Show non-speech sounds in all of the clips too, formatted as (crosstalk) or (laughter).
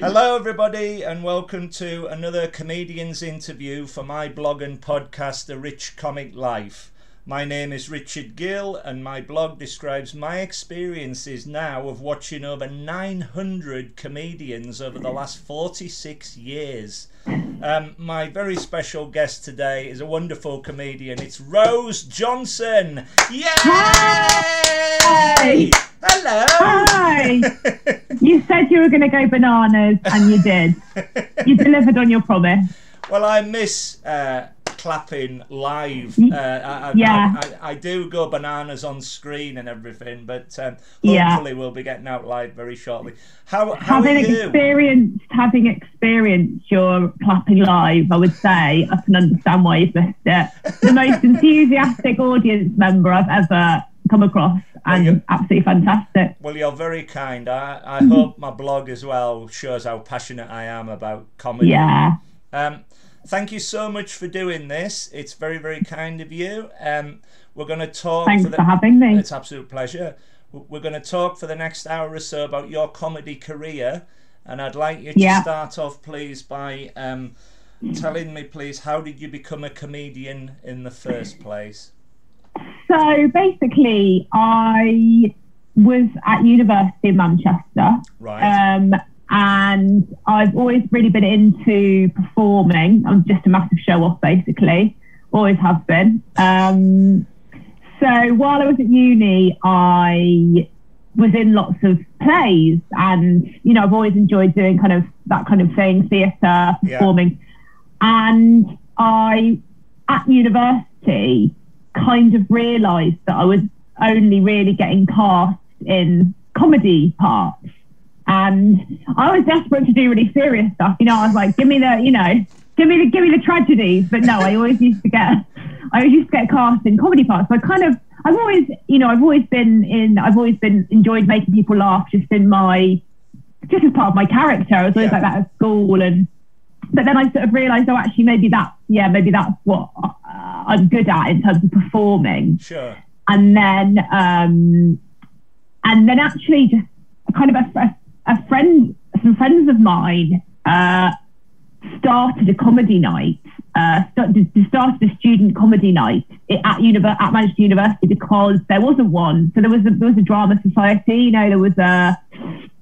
Hello, everybody, and welcome to another comedian's interview for my blog and podcast, The Rich Comic Life. My name is Richard Gill, and my blog describes my experiences now of watching over 900 comedians over the last 46 years. Um, my very special guest today is a wonderful comedian. It's Rose Johnson. Yay! Hi. Hello. Hi. (laughs) you said you were going to go bananas, and you did. You (laughs) delivered on your promise. Well, I miss uh, clapping live. Uh, I, I, Yeah. I, I, do go bananas on screen and everything, but um, Yeah. hopefully we'll be getting out live very shortly. How, how having you? experienced having experienced your clapping live, I would say I can understand why you've missed it. The most (laughs) enthusiastic audience member I've ever come across, and you- absolutely fantastic. Well, you're very kind. I, I hope my blog as well shows how passionate I am about comedy. Yeah. Um, thank you so much for doing this. It's very, very kind of you. Um, we're going to talk Thanks for the, for having me. It's absolute pleasure. We're going to talk for the next hour or so about your comedy career, and I'd like you to Yeah. start off, please, by um, telling me, please, how did you become a comedian in the first place? So basically, I was at university in Manchester. Right. Um, and I've always really been into performing. I'm just a massive show off, basically. Always have been. Um, so while I was at uni, I was in lots of plays, and you know, I've always enjoyed doing kind of that kind of thing, theatre, Yeah. performing. And I, at university, kind of realised that I was only really getting cast in comedy parts. And I was desperate to do really serious stuff. You know, I was like, give me the, you know, give me the, give me the tragedies. But no, I always used to get, (laughs) I always used to get cast in comedy parts. So I kind of, I've always, you know, I've always been in, I've always been enjoyed making people laugh just in my, just as part of my character. I was always Yeah. like that at school. And, but then I sort of realised, oh, actually, maybe that's, yeah, maybe that's what I'm good at in terms of performing sure. and then um, and then actually just kind of a, a, friend, some friends of mine uh, started a comedy night. Uh, started, started a student comedy night at univer- at Manchester University because there wasn't one. So there was a, there was a drama society. You know, there was a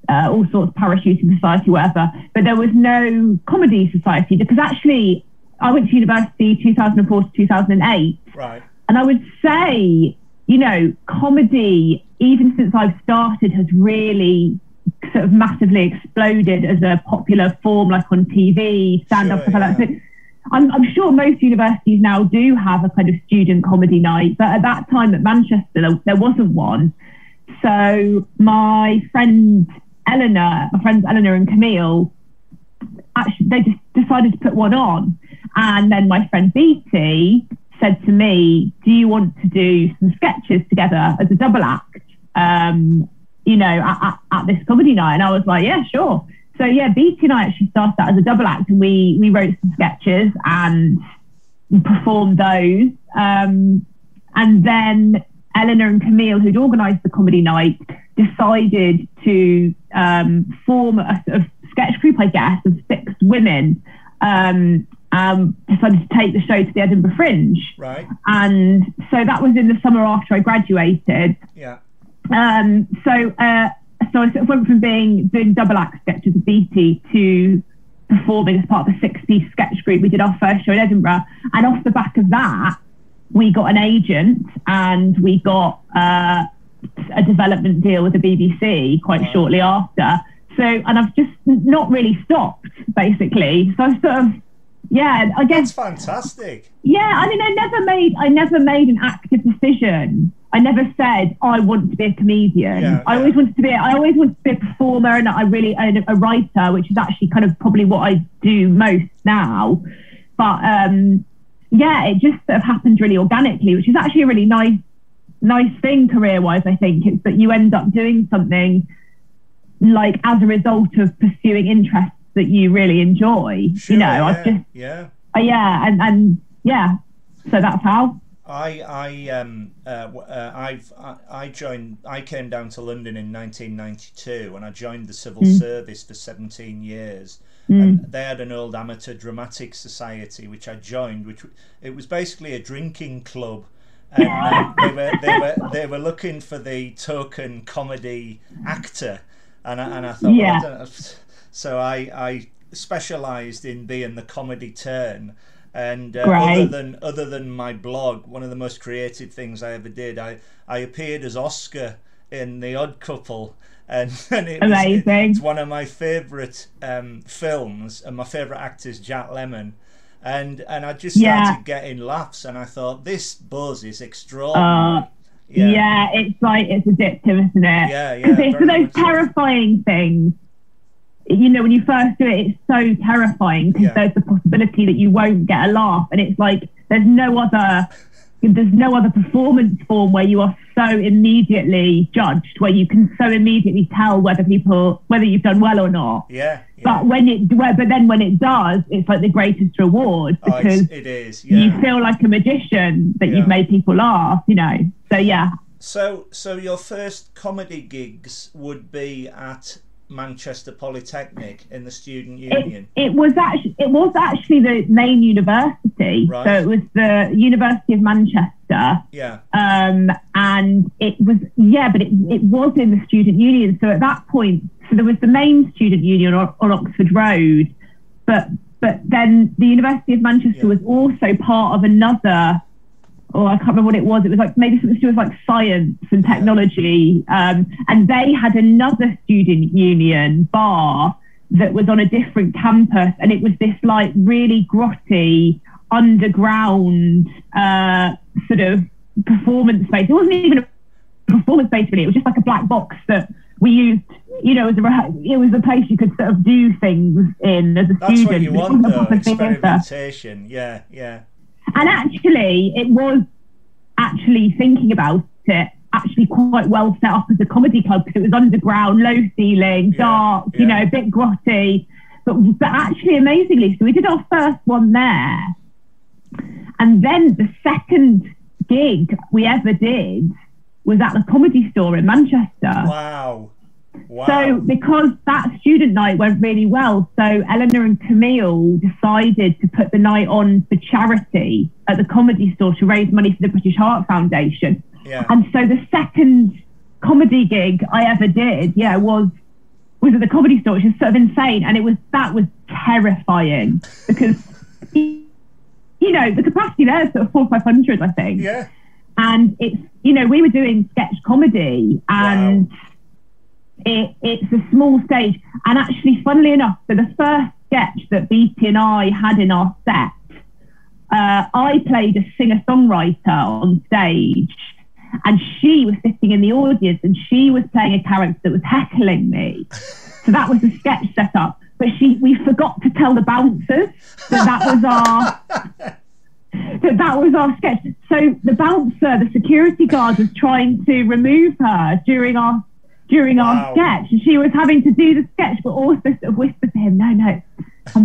uh, all sorts of parachuting society, whatever. But there was no comedy society because actually I went to university 2004 to 2008. Right. And I would say, you know, comedy, even since I've started, has really sort of massively exploded as a popular form, like on TV, stand up, Sure, stuff like that. So I'm, I'm sure most universities now do have a kind of student comedy night, but at that time at Manchester, there, there wasn't one. So my friend Eleanor, my friends Eleanor and Camille, actually they just decided to put one on. And then my friend Beatty said to me, Do you want to do some sketches together as a double act? Um, you know, at, at, at this comedy night. And I was like, Yeah, sure. So yeah, Beatty and I actually started that as a double act and we we wrote some sketches and performed those. Um, and then Eleanor and Camille, who'd organised the comedy night, decided to um, form a of sketch group, I guess, of six women. Um, um, decided to take the show to the Edinburgh Fringe. Right. And so that was in the summer after I graduated. Yeah. Um, so, uh, so I sort of went from being doing double act sketches with Beatty to performing as part of the 60 sketch group. We did our first show in Edinburgh, and off the back of that, we got an agent and we got uh, a development deal with the BBC quite Wow. shortly after. So, and I've just not really stopped basically. So I sort of, yeah, I guess That's fantastic. yeah, I mean, I never made I never made an active decision. I never said I want to be a comedian. Yeah, I yeah. always wanted to be. I always wanted to be a performer, and I really and a writer, which is actually kind of probably what I do most now. But um, yeah, it just sort of happened really organically, which is actually a really nice nice thing career wise. I think it's that you end up doing something like as a result of pursuing interests that you really enjoy. Sure, you know, yeah, just yeah. uh, yeah, and, and yeah, so that's how. I I um uh, uh, I've I, I, joined I came down to London in 1992 and I joined the civil mm. service for 17 years. Mm. And they had an old amateur dramatic society which I joined, which it was basically a drinking club, and um, (laughs) they were they were they were looking for the token comedy actor, and I, and I thought, yeah. Well, so I I specialised in being the comedy turn and uh, other than other than my blog, one of the most creative things I ever did, I I appeared as Oscar in The Odd Couple, and, (laughs) and it Amazing. Was, it's one of my favourite um, films, and my favourite actor is Jack Lemmon. And and I just started yeah. getting laughs, and I thought this buzz is extraordinary. Uh, yeah. yeah. it's like it's addictive, isn't it? Yeah, yeah. Because (laughs) it's those terrifying so. things you know, when you first do it, it's so terrifying because yeah. there's the possibility that you won't get a laugh, and it's like there's no other there's no other performance form where you are so immediately judged, where you can so immediately tell whether people whether you've done well or not. Yeah. yeah. But when it but then when it does, it's like the greatest reward oh, because oh, it is. Yeah. You feel like a magician that yeah. you've made people laugh. You know. So yeah. So so your first comedy gigs would be at Manchester Polytechnic in the student union? It, it, was actually it was actually the main university. Right. So it was the University of Manchester. Yeah. Um, and it was yeah, but it it was in the student union. So at that point, so there was the main student union on, on Oxford Road, but but then the University of Manchester yeah. was also part of another or I can't remember what it was. It was like maybe something to do with like science and technology. Um, and they had another student union bar that was on a different campus, and it was this like really grotty underground uh, sort of performance space. It wasn't even a performance space really. It was just like a black box that we used. You know, as a, it was a place you could sort of do things in as a That's student. That's what you want, though. Experimentation. Yeah, yeah. And actually, it was actually thinking about it actually quite well set up as a comedy club because it was underground, low ceiling, yeah, dark, yeah. you know, a bit grotty. But, but actually, amazingly, so we did our first one there. And then the second gig we ever did was at the comedy store in Manchester. Wow. Wow. So because that student night went really well, so Eleanor and Camille decided to put the night on for charity at the comedy store to raise money for the British Heart Foundation. Yeah. And so the second comedy gig I ever did, yeah, was was at the comedy store, which is sort of insane. And it was that was terrifying because you know, the capacity there is sort of four or five hundred, I think. Yeah. And it's you know, we were doing sketch comedy and wow it, it's a small stage. And actually, funnily enough, so the first sketch that Beatty and I had in our set, uh, I played a singer songwriter on stage, and she was sitting in the audience and she was playing a character that was heckling me. So that was the sketch set up. But she, we forgot to tell the bouncers that that was our that that was our sketch. So the bouncer, the security guard, was trying to remove her during our during wow. our sketch. And she was having to do the sketch, but also sort of whisper to him, no, no,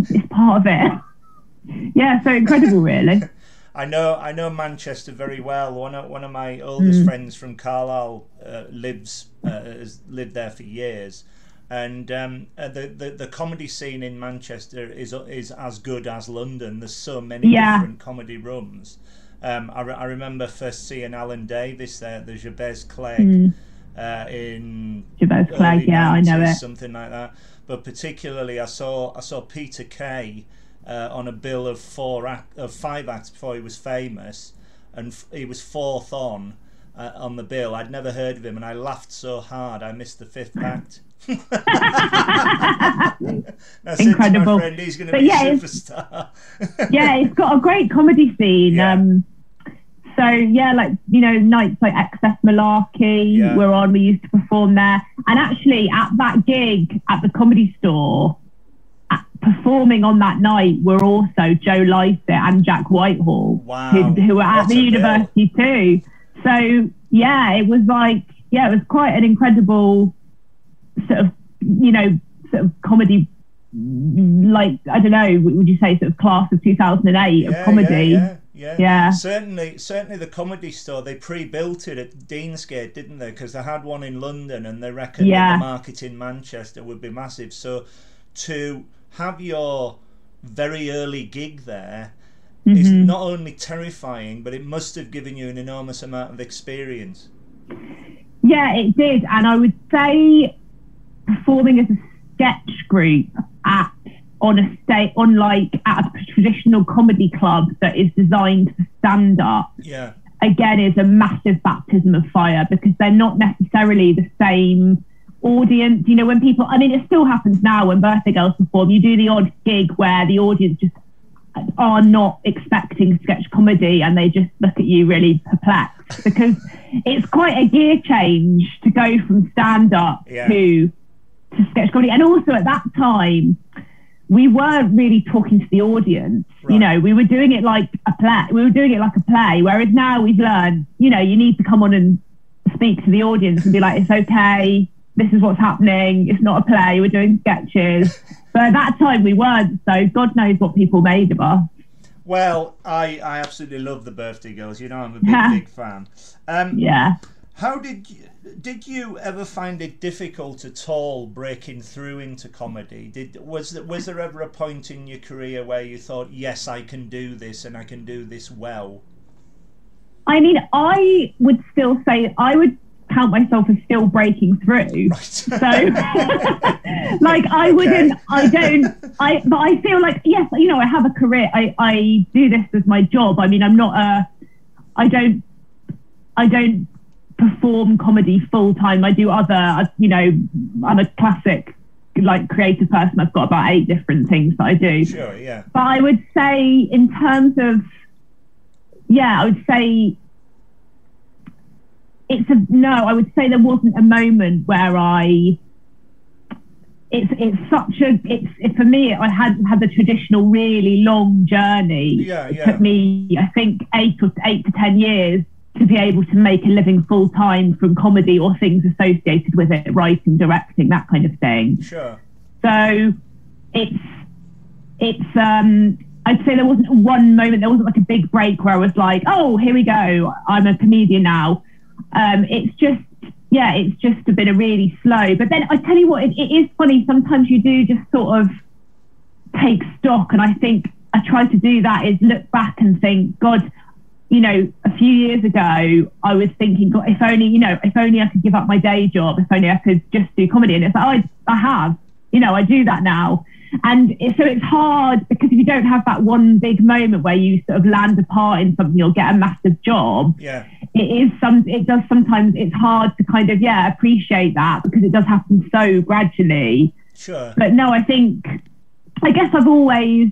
it's part of it. (laughs) yeah, so incredible, really. (laughs) I know I know Manchester very well. One of one of my oldest mm. friends from Carlisle uh, lives uh, has lived there for years, and um, uh, the, the the comedy scene in Manchester is is as good as London. There's so many yeah. different comedy rooms. Um, I, I remember first seeing Alan Davies there, the Jabez Clegg. Mm uh, in Clegg, yeah, 90s, I know it, something like that. But particularly, I saw I saw Peter Kay uh, on a bill of four act, of five acts before he was famous, and f- he was fourth on uh, on the bill. I'd never heard of him, and I laughed so hard I missed the fifth (laughs) act. (laughs) Incredible. Friend, he's going to be yeah, a superstar. (laughs) yeah, it's got a great comedy scene. Yeah. Um, so yeah, like you know, nights like XS Malarkey yeah. were on. We used to perform there, and actually at that gig at the Comedy Store, at, performing on that night were also Joe Lycett and Jack Whitehall, wow. who, who were at the university too. So yeah, it was like yeah, it was quite an incredible sort of you know sort of comedy like I don't know, would you say sort of class of 2008 yeah, of comedy? Yeah, yeah, Yeah. Certainly, certainly the comedy store they pre-built it at Deansgate, didn't they? Because they had one in London, and they reckoned that Yeah. the market in Manchester would be massive. So to have your very early gig there is Mhm. not only terrifying, but it must have given you an enormous amount of experience. Yeah, it did. And I would say performing as a sketch group at on a state on like at a traditional comedy club that is designed for stand up Yeah, again is a massive baptism of fire because they're not necessarily the same audience. You know, when people I mean it still happens now when birthday girls perform, you do the odd gig where the audience just are not expecting sketch comedy and they just look at you really perplexed because it's quite a gear change to go from stand up Yeah. to to sketch comedy. And also at that time we weren't really talking to the audience. Right. You know, we were doing it like a play. We were doing it like a play. Whereas now we've learned, you know, you need to come on and speak to the audience and be like, it's okay. This is what's happening. It's not a play. We're doing sketches. (laughs) but at that time we weren't. So God knows what people made of us. Well, I, I absolutely love the birthday girls. You know, I'm a big, big fan. Um, Yeah. How did you, did you ever find it difficult at all breaking through into comedy? Did was there, was there ever a point in your career where you thought, yes, I can do this and I can do this well? I mean, I would still say I would count myself as still breaking through. Right. So, (laughs) like, I wouldn't, I don't, I, but I feel like, yes, you know, I have a career. I, I do this as my job. I mean, I'm not a, I don't, I don't perform comedy full time. I do other, uh, you know, I'm a classic, like, creative person. I've got about eight different things that I do. sure, yeah. But I would say, in terms of, yeah, I would say it's a no. I would say there wasn't a moment where I. It's it's such a it's it, for me. I hadn't had the traditional really long journey. Yeah, It yeah. took me, I think, eight or eight to ten years to be able to make a living full time from comedy or things associated with it, writing, directing, that kind of thing. Sure. So it's it's um I'd say there wasn't one moment, there wasn't like a big break where I was like, oh, here we go, I'm a comedian now. Um, it's just yeah, it's just a bit of really slow. But then I tell you what, it, it is funny. Sometimes you do just sort of take stock, and I think I try to do that is look back and think, God, you know, a few years ago, I was thinking, God, if only, you know, if only I could give up my day job, if only I could just do comedy. And it's like, oh, I, I have, you know, I do that now. And it, so it's hard because if you don't have that one big moment where you sort of land a part in something or get a massive job, Yeah. it is some, it does sometimes, it's hard to kind of, yeah, appreciate that because it does happen so gradually Sure. but no, I think, I guess I've always,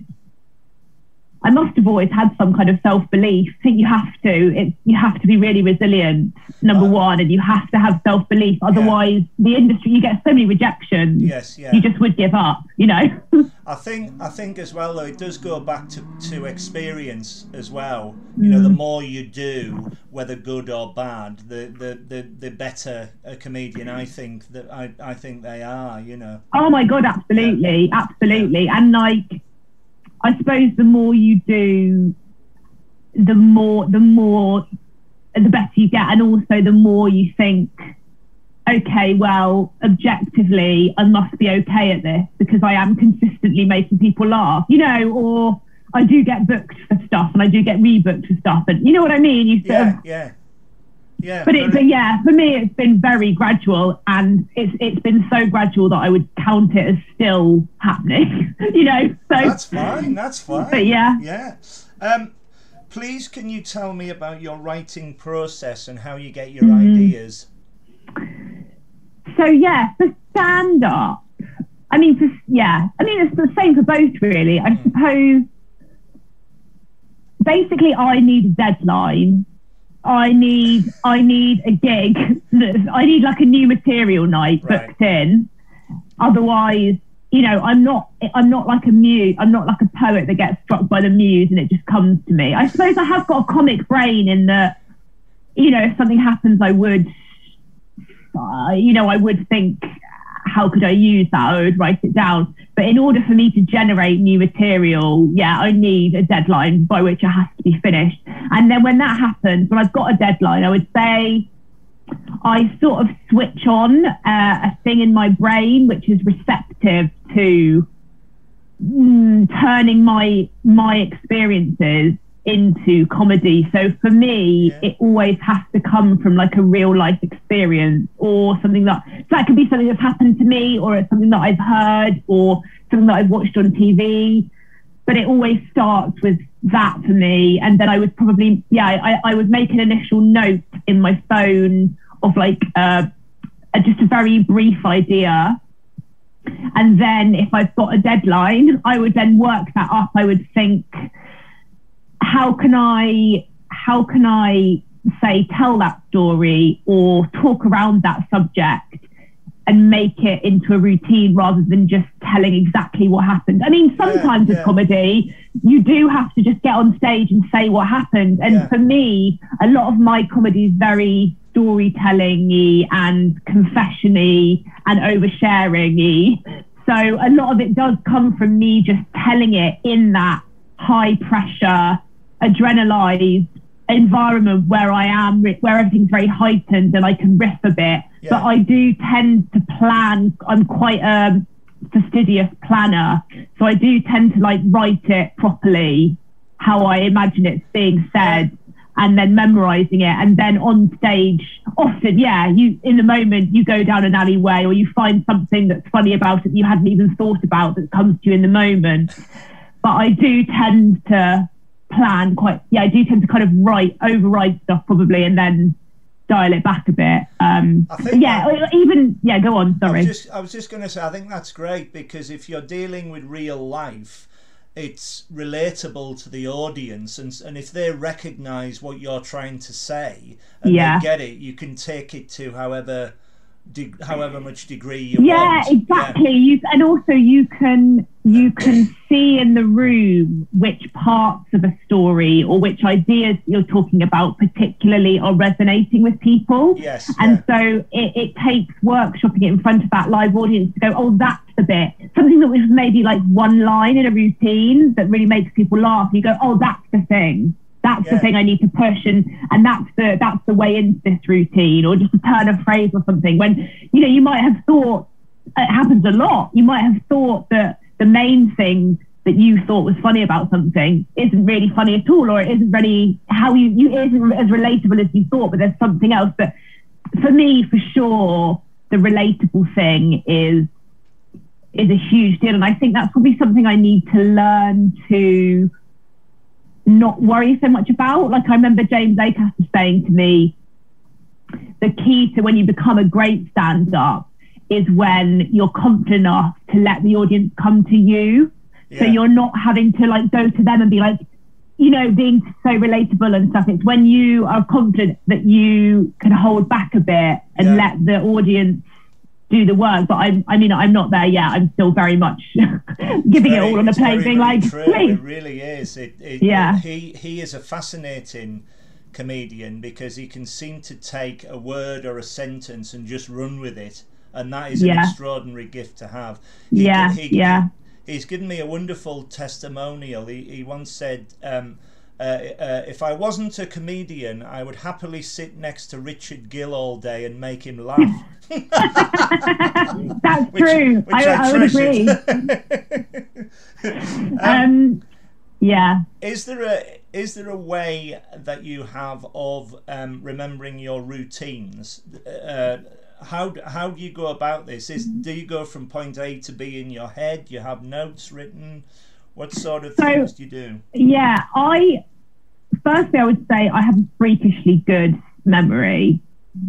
I must have always had some kind of self belief. I think you have to, it, you have to be really resilient, number Uh, one, and you have to have self belief. Otherwise, the industry, you get so many rejections. Yes, yeah. You just would give up, you know? (laughs) I think I think as well though it does go back to, to experience as well. You know, the more you do, whether good or bad, the, the, the, the better a comedian I think that I, I think they are, you know. oh my God, absolutely. Absolutely. And like, I suppose the more you do, the more, the more, the better you get. And also the more you think, okay, well, objectively, I must be okay at this because I am consistently making people laugh, you know, or I do get booked for stuff and I do get rebooked for stuff. And you know what I mean? You sort of, Yeah, yeah. But it, but yeah, for me, it's been very gradual, and it's it's been so gradual that I would count it as still happening. (laughs) you know, so that's fine, that's fine. but yeah, Yeah. Um, please, can you tell me about your writing process and how you get your Mm-hmm. ideas? so yeah, for stand up, I mean, for, yeah, I mean it's the same for both, really. I suppose. Basically, I need a deadline. I need I need a gig. (laughs) I need like a new material night Right. booked in. Otherwise, you know, I'm not I'm not like a muse. I'm not like a poet that gets struck by the muse and it just comes to me. I suppose I have got a comic brain in that, you know, if something happens, I would, uh, you know, I would think, how could I use that? I would write it down. But in order for me to generate new material, yeah, I need a deadline by which it has to be finished. And then when that happens, when I've got a deadline, I would say I sort of switch on uh, a thing in my brain which is receptive to mm, turning my my experiences into comedy. So for me, yeah. it always has to come from like a real life experience or something that so that could be something that's happened to me or it's something that I've heard or something that I've watched on TV. But it always starts with that for me. And then I would probably, yeah, I, I would make an initial note in my phone of like uh, a, just a very brief idea. And then if I've got a deadline, I would then work that up. I would think, how can I how can I say tell that story or talk around that subject and make it into a routine rather than just telling exactly what happened. I mean, sometimes yeah, yeah. with comedy, you do have to just get on stage and say what happened. And yeah. for me, a lot of my comedy is very storytelling and confession and oversharing So a lot of it does come from me just telling it in that high pressure adrenalized environment where I am, where everything's very heightened and I can riff a bit. Yeah. But I do tend to plan. I'm quite a fastidious planner, so I do tend to like write it properly, how I imagine it's being said, and then memorizing it. And then on stage, often, yeah, you in the moment you go down an alleyway or you find something that's funny about it you hadn't even thought about that comes to you in the moment. But I do tend to plan quite yeah i do tend to kind of write override stuff probably and then dial it back a bit um yeah that, even yeah go on sorry I was just, I was just going to say i think that's great because if you're dealing with real life it's relatable to the audience and, and if they recognize what you're trying to say and yeah. they get it you can take it to however de- however much degree you yeah, want. Exactly. Yeah, You and also you can you can see in the room which parts of a story or which ideas you're talking about particularly are resonating with people. Yes. And yeah. so it, it takes workshopping it in front of that live audience to go, oh, that's the bit. Something that was maybe like one line in a routine that really makes people laugh. You go, oh, that's the thing that's yeah. the thing I need to push and and that's the that's the way into this routine or just a turn of phrase or something. When you know you might have thought it happens a lot. You might have thought that the main thing that you thought was funny about something isn't really funny at all or it isn't really how you you isn't as relatable as you thought but there's something else. But for me for sure the relatable thing is is a huge deal and I think that's probably something I need to learn to not worry so much about. Like I remember James Acaster saying to me, the key to when you become a great stand up is when you're confident enough to let the audience come to you. Yeah. So you're not having to like go to them and be like, you know, being so relatable and stuff. It's when you are confident that you can hold back a bit and yeah. let the audience do the work. But I'm, I mean, I'm not there yet. I'm still very much (laughs) giving very, it all on the plate, being like, true. Please. It really is. It, it, yeah. He, he is a fascinating comedian because he can seem to take a word or a sentence and just run with it. And that is yeah. an extraordinary gift to have. He, yeah. He, yeah. he's given me a wonderful testimonial. He, he once said, um, uh, uh, if I wasn't a comedian, I would happily sit next to Richard Gill all day and make him laugh. (laughs) (laughs) That's which, true. Which I, I, I would agree. (laughs) um, um, yeah. Is there a is there a way that you have of um, remembering your routines? Uh, how how do you go about this? Is do you go from point A to B in your head? You have notes written. What sort of so, things do you do? Yeah, I firstly I would say I have a freakishly good memory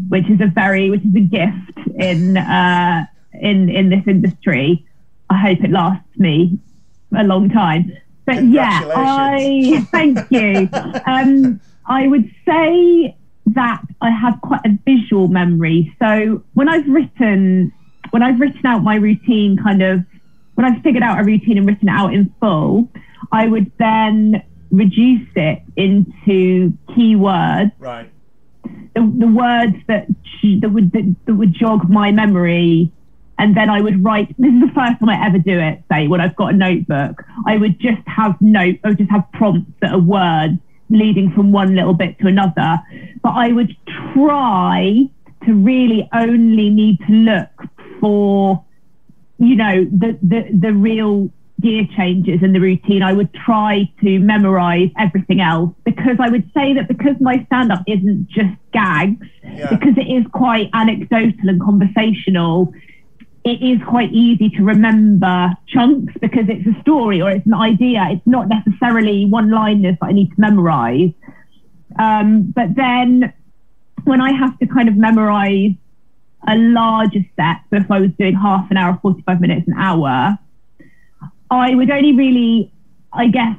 which is a very which is a gift in uh, in in this industry. I hope it lasts me a long time. But yeah, I thank you. um, I would say that I have quite a visual memory. So when I've written when I've written out my routine, kind of when I've figured out a routine and written it out in full, I would then reduce it into keywords. Right the, the words that that would that, that would jog my memory And then I would write, this is the first time I ever do it, say, when I've got a notebook, I would just have note, I would just have prompts that are words leading from one little bit to another. But I would try to really only need to look for, you know, the, the, the real gear changes in the routine. I would try to memorize everything else because I would say that because my stand up isn't just gags, yeah. because it is quite anecdotal and conversational, it is quite easy to remember chunks because it's a story or it's an idea. It's not necessarily one liners that I need to memorize. Um, but then when I have to kind of memorize a larger set, so if I was doing half an hour, 45 minutes, an hour, I would only really, I guess,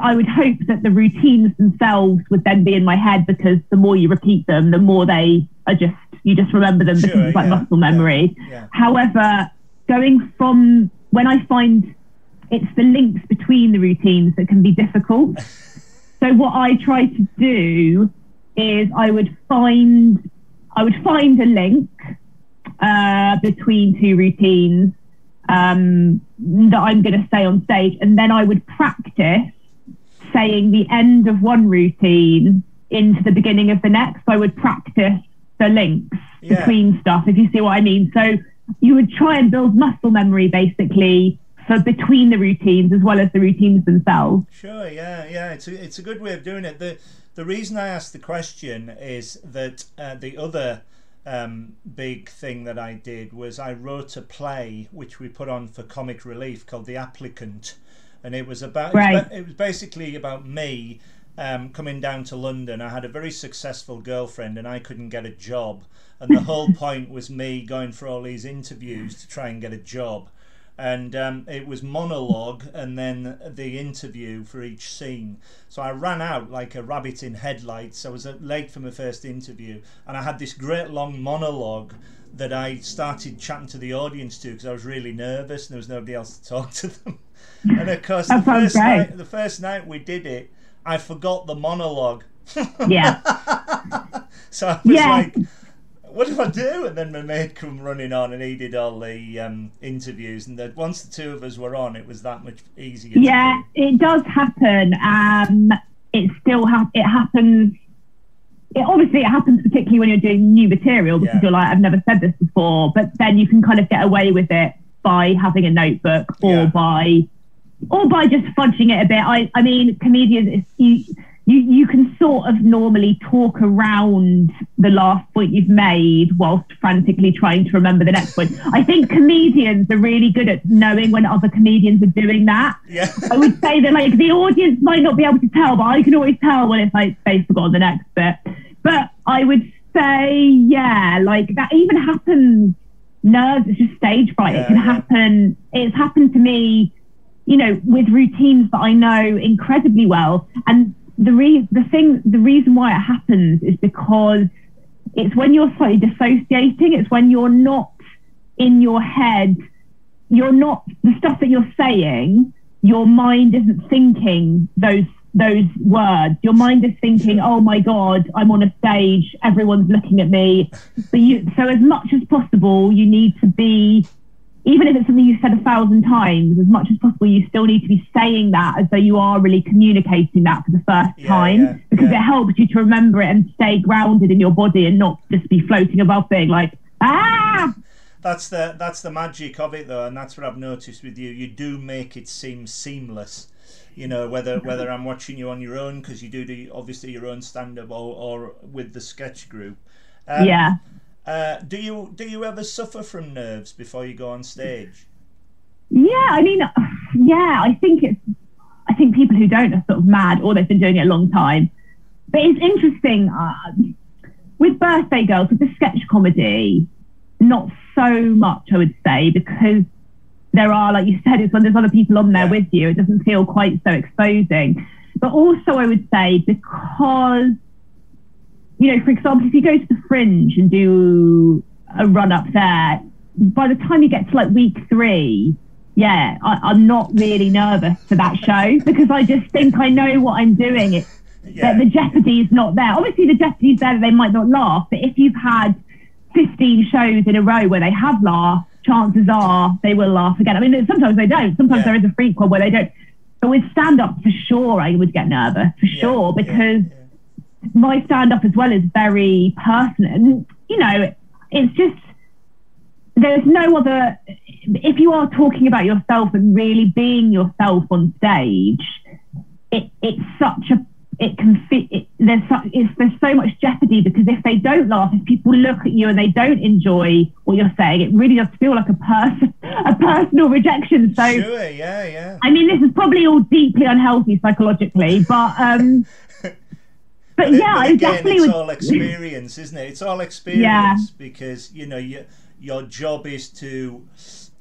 I would hope that the routines themselves would then be in my head because the more you repeat them, the more they are just, you just remember them sure, because it's like yeah, muscle memory. Yeah, yeah. However, going from when I find it's the links between the routines that can be difficult. (laughs) so what I try to do is I would find I would find a link uh, between two routines um, that I'm going to say on stage, and then I would practice saying the end of one routine into the beginning of the next. So I would practice the links yeah. between stuff, if you see what I mean. So you would try and build muscle memory basically for between the routines as well as the routines themselves. Sure, yeah, yeah. It's a, it's a good way of doing it. The the reason I asked the question is that uh, the other um, big thing that I did was I wrote a play which we put on for comic relief called The Applicant, and it was about right. it, was, basically about me um, coming down to London. I had a very successful girlfriend and I couldn't get a job, and the whole (laughs) point was me going for all these interviews to try and get a job and um, it was monologue and then the interview for each scene. So I ran out like a rabbit in headlights. I was late for my first interview, and I had this great long monologue that I started chatting to the audience to because I was really nervous and there was nobody else to talk to them. (laughs) and of course, the first night, the first night we did it, I forgot the monologue. (laughs) Yeah. (laughs) so I was yeah. like what if I do? And then my mate come running on, and he did all the um, interviews. And that once the two of us were on, it was that much easier. Yeah, do. it does happen. Um, it still ha- it happens. It obviously it happens particularly when you're doing new material because yeah. you're like, I've never said this before. But then you can kind of get away with it by having a notebook or yeah. by or by just fudging it a bit. I I mean, comedians. You, you, you can sort of normally talk around the last point you've made whilst frantically trying to remember the next point. I think comedians are really good at knowing when other comedians are doing that. Yeah. I would say that like the audience might not be able to tell, but I can always tell when it's like they've forgotten the next bit. But I would say, yeah, like that even happens. Nerves, it's just stage fright. Yeah, it can yeah. happen. It's happened to me you know, with routines that I know incredibly well. And the re- the thing the reason why it happens is because it's when you're slightly dissociating it's when you're not in your head you're not the stuff that you're saying your mind isn't thinking those those words. Your mind is thinking oh my god i'm on a stage everyone's looking at me. But you so as much as possible you need to be even if it's something you've said a thousand times, as much as possible, you still need to be saying that as though you are really communicating that for the first yeah, time yeah, because yeah. it helps you to remember it and stay grounded in your body and not just be floating above being like, ah. That's the that's the magic of it though, and that's what I've noticed with you. You do make it seem seamless. You know whether whether I'm watching you on your own because you do the obviously your own stand up or, or with the sketch group. Um, yeah uh, do you do you ever suffer from nerves before you go on stage? Yeah, I mean, yeah, I think it's. I think people who don't are sort of mad, or they've been doing it a long time. But it's interesting uh, with Birthday Girls, with the sketch comedy, not so much, I would say, because there are, like you said, it's when there's other people on there yeah. with you, it doesn't feel quite so exposing. But also, I would say because you know, for example, if you go to the fringe and do a run up there, by the time you get to like week three, yeah, I, am not really nervous for that show because I just think I know what I'm doing. It, yeah. the, the jeopardy is not there. Obviously, the jeopardy is there they might not laugh, but if you've had 15 shows in a row where they have laughed, chances are they will laugh again. I mean, sometimes they don't. Sometimes Yeah. there is a freak one where they don't. But with stand up, for sure, I would get nervous for Yeah, sure because. My stand up as well is very personal. And, you know, it's just, there's no other, if you are talking about yourself and really being yourself on stage, it, it's such a, it can fit, it, there's, su- it's, there's so much jeopardy because if they don't laugh, if people look at you and they don't enjoy what you're saying, it really does feel like a person, a personal rejection. So, Sure, yeah, yeah. I mean, this is probably all deeply unhealthy psychologically, but um, but, But, yeah, but again, definitely it's would. all experience, isn't it? It's all experience because you know your your job is to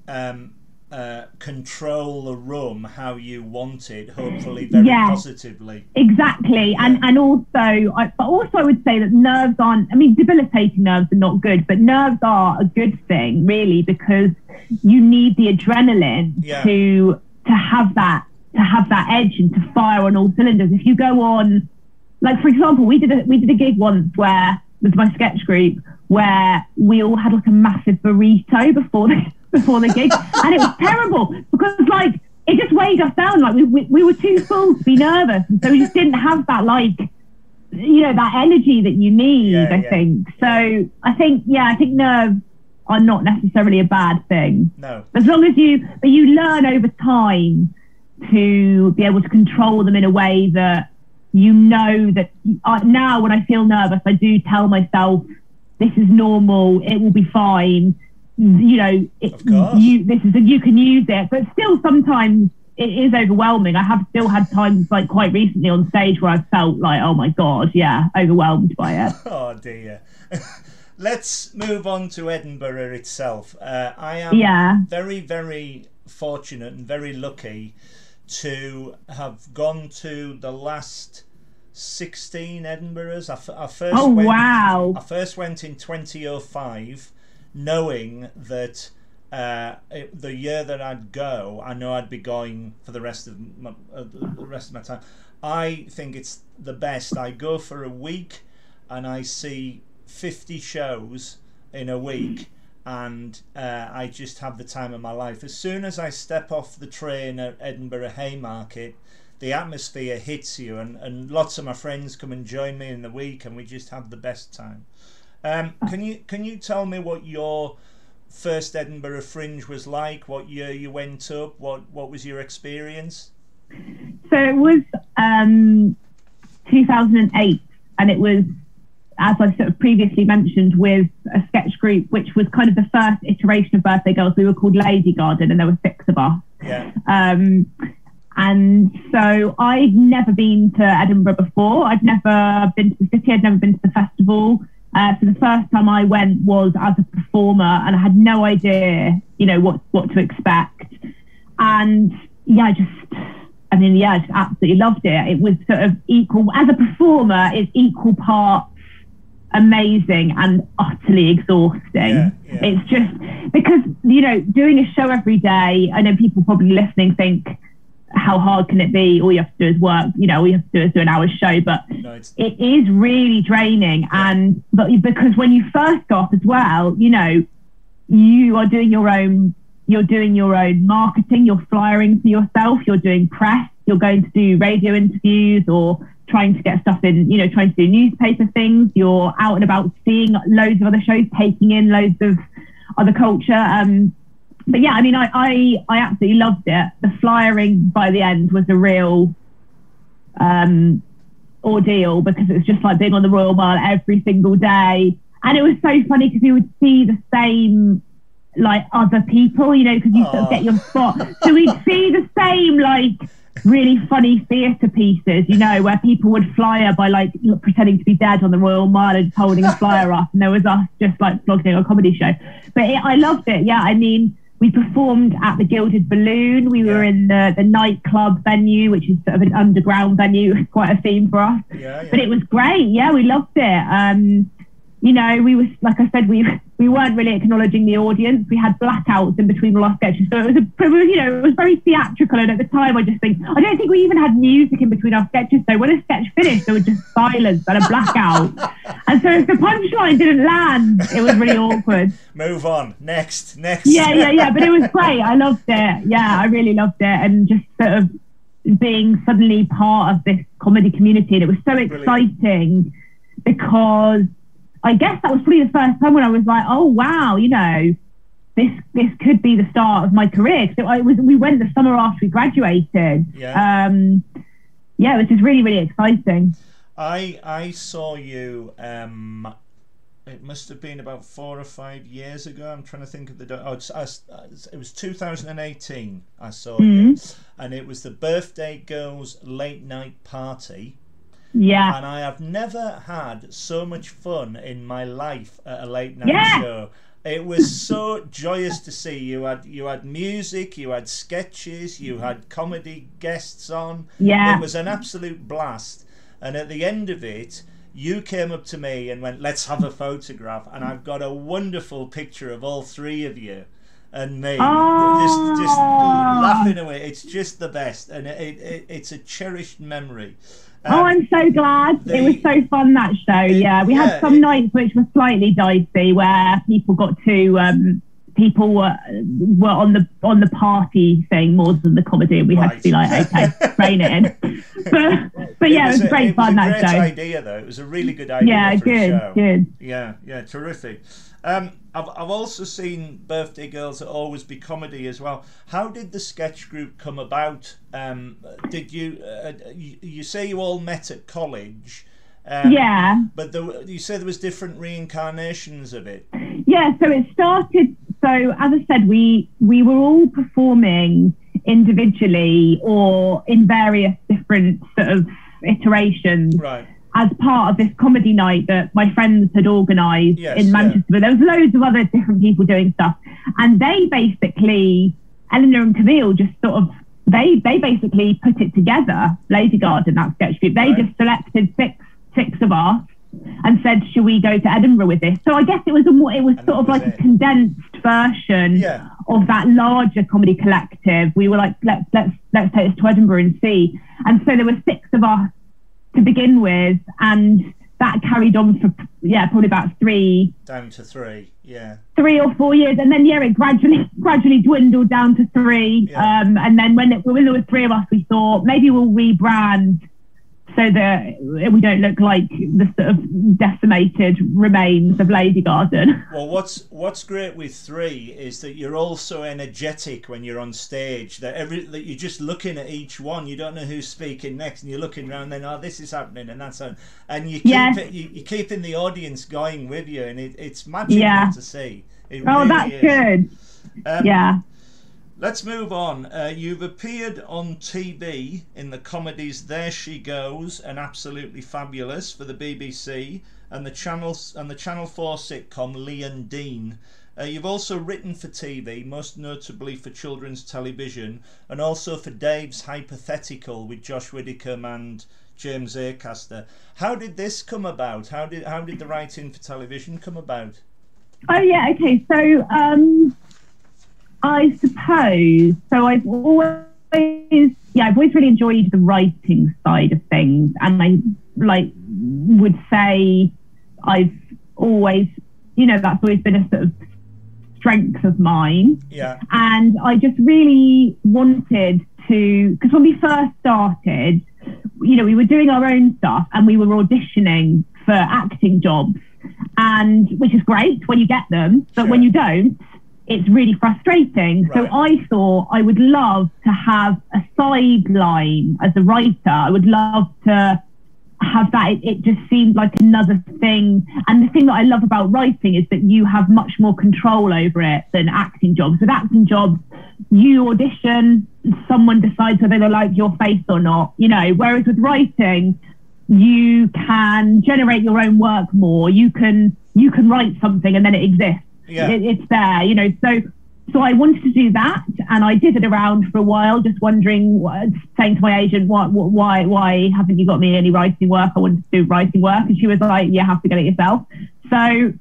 um, uh, control the room how you want it, hopefully very Yeah. positively. Exactly, and and also, I, but also I would say that nerves aren't. I mean, debilitating nerves are not good, but nerves are a good thing, really, because you need the adrenaline Yeah. to to have that to have that edge and to fire on all cylinders. If you go on, like for example, we did a we did a gig once where with my sketch group where we all had like a massive burrito before the (laughs) before the gig, and it was terrible because like it just weighed us down. Like we, we, we were too full to be nervous, and so we just didn't have that like you know that energy that you need. Yeah, I yeah. think so. I think yeah, I think nerves are not necessarily a bad thing No, as long as you but you learn over time to be able to control them in a way that you know that uh, now when I feel nervous, I do tell myself this is normal, it will be fine. You know, it, you this is you can use it, but still sometimes it is overwhelming. I have still had times like quite recently on stage where I felt like, oh my god, yeah, overwhelmed by it. (laughs) oh dear. (laughs) Let's move on to Edinburgh itself. Uh, I am Yeah. very, very fortunate and very lucky to have gone to the last 16 Edinburghs. I, f- I first Oh went, wow. I first went in 2005, knowing that uh, it, the year that I'd go, I know I'd be going for the rest of my, uh, the rest of my time. I think it's the best. I go for a week, and I see 50 shows in a week. And uh, I just have the time of my life. As soon as I step off the train at Edinburgh Haymarket, the atmosphere hits you, and, and lots of my friends come and join me in the week, and we just have the best time. Um, can you can you tell me what your first Edinburgh Fringe was like? What year you went up? What what was your experience? So it was um, 2008, and it was, as I sort of previously mentioned, with a sketch group, which was kind of the first iteration of Birthday Girls. We were called Lady Garden, and there were six of us. Yeah, Um, and so I'd never been to Edinburgh before. I'd never been to the city. I'd never been to the festival. Uh, so the first time I went was as a performer, and I had no idea, you know, what what to expect. And yeah, I just, I mean, yeah, I just absolutely loved it. It was sort of equal as a performer. It's equal parts amazing and utterly exhausting. Yeah, yeah. It's just because you know doing a show every day. I know people probably listening think, how hard can it be? All you have to do is work. You know, all you have to do is do an hour's show, but no, it's really draining. And but because when you first start as well, you know, you are doing your own. You're doing your own marketing. You're flyering for yourself. You're doing press. You're going to do radio interviews or trying to get stuff in. You know, trying to do newspaper things. You're out and about seeing loads of other shows, taking in loads of other culture. Um, but yeah, I mean, I, I I absolutely loved it. The flyering by the end was a real um, ordeal because it was just like being on the Royal Mile every single day. And it was so funny because you would see the same like other people, you know, because you sort of get your spot. So we'd (laughs) see the same like really funny theatre pieces, you know, where people would flyer by like pretending to be dead on the Royal Mile and just holding a flyer up, and there was us just like flogging a comedy show. But it, I loved it. Yeah, I mean, we performed at the Gilded Balloon. We were in the the nightclub venue, which is sort of an underground venue, (laughs) quite a theme for us yeah, yeah. but it was great. Yeah, we loved it. Um, you know, we were like I said, we we weren't really acknowledging the audience. We had blackouts in between all our sketches, so it was, a, you know, it was very theatrical. And at the time, I just think I don't think we even had music in between our sketches. So when a sketch finished, there was just silence and a blackout. (laughs) and so if the punchline didn't land, it was really awkward. Move on. Next, next. Yeah, yeah, yeah. But it was great. I loved it. Yeah, I really loved it, and just sort of being suddenly part of this comedy community, and it was so exciting Brilliant. because I guess that was probably the first time when I was like, oh wow, you know, this this could be the start of my career. So I was we went the summer after we graduated. Yeah. Um, yeah, was just really really exciting. I I saw you. Um, it must have been about four or five years ago. I'm trying to think of the. Oh, it's, it was 2018. I saw mm-hmm. you, and it was the birthday girls late night party yeah. And I have never had so much fun in my life at a late night yeah. show. It was so joyous to see you had you had music, you had sketches, you had comedy guests on. Yeah. It was an absolute blast. And at the end of it, you came up to me and went, "Let's have a photograph." And I've got a wonderful picture of all three of you and me oh. just just laughing away. It's just the best, and it, it, it's a cherished memory. Oh, um, oh, I'm so glad. The, it was so fun that show. It, yeah, we yeah, had some it, nights which were slightly dicey where people got to um, people were were on the on the party thing more than the comedy, and we right. had to be like, okay, rein it in. (laughs) But but yeah, it was, it was great a, fun. It was a that great show. idea though. It was a really good idea. Yeah, good, good. Yeah, yeah, terrific. Um, I've, I've also seen Birthday Girls that Always Be Comedy as well. How did the sketch group come about? Um, did you, uh, you, you say you all met at college? Um, yeah. But there, you said there was different reincarnations of it. Yeah, so it started. So as I said, we we were all performing individually or in various different sort of iterations. Right as part of this comedy night that my friends had organised yes, in Manchester. Yeah. There was loads of other different people doing stuff, and they basically, Eleanor and Camille, just sort of they they basically put it together. Lady Garden, that sketch group. They right. just selected six six of us and said, "Should we go to Edinburgh with this?" So I guess it was a more, it was and sort of was like it. a condensed version yeah. of that larger comedy collective. We were like, "Let's let's let's take this to Edinburgh and see." And so there were six of us to begin with, and that carried on for yeah probably about three down to three yeah three or four years and then yeah it gradually (laughs) gradually dwindled down to three yeah. um, and then when it, when there was three of us we thought maybe we'll rebrand so that we don't look like the sort of decimated remains of Lady Garden. (laughs) Well, what's what's great with three is that you're all so energetic when you're on stage that every that you're just looking at each one. You don't know who's speaking next, and you're looking around. Then, oh, this is happening, and that's on, and you keep yes. it, you, you're keeping the audience going with you, and it, it's magical yeah. to see. It oh, really that's is. good. Um, yeah. Let's move on. Uh, you've appeared on TV in the comedies There She Goes and Absolutely Fabulous for the BBC and the Channel and the Channel 4 sitcom Lee and Dean. Uh, you've also written for TV, most notably for children's television, and also for Dave's Hypothetical with Josh Widdicombe and James Acaster. How did this come about? How did how did the writing for television come about? Oh yeah, okay. So um, I suppose. So I've always, yeah, I've always really enjoyed the writing side of things, and I like would say I've always, you know, that's always been a sort of strength of mine. Yeah. And I just really wanted to, because when we first started, you know, we were doing our own stuff and we were auditioning for acting jobs, and which is great when you get them, but sure. when you don't, it's really frustrating. Right. So I thought I would love to have a sideline as a writer. I would love to have that. It, it, just seemed like another thing. And the thing that I love about writing is that you have much more control over it than acting jobs. With acting jobs, you audition, someone decides whether they like your face or not, you know, whereas with writing, you can generate your own work more. You can you can write something and then it exists yeah. It, it's there, you know. So so I wanted to do that, and I did it around for a while, just wondering, uh, saying to my agent, "What, why, why haven't you got me any writing work? I wanted to do writing work," and she was like, "You have to get it yourself." So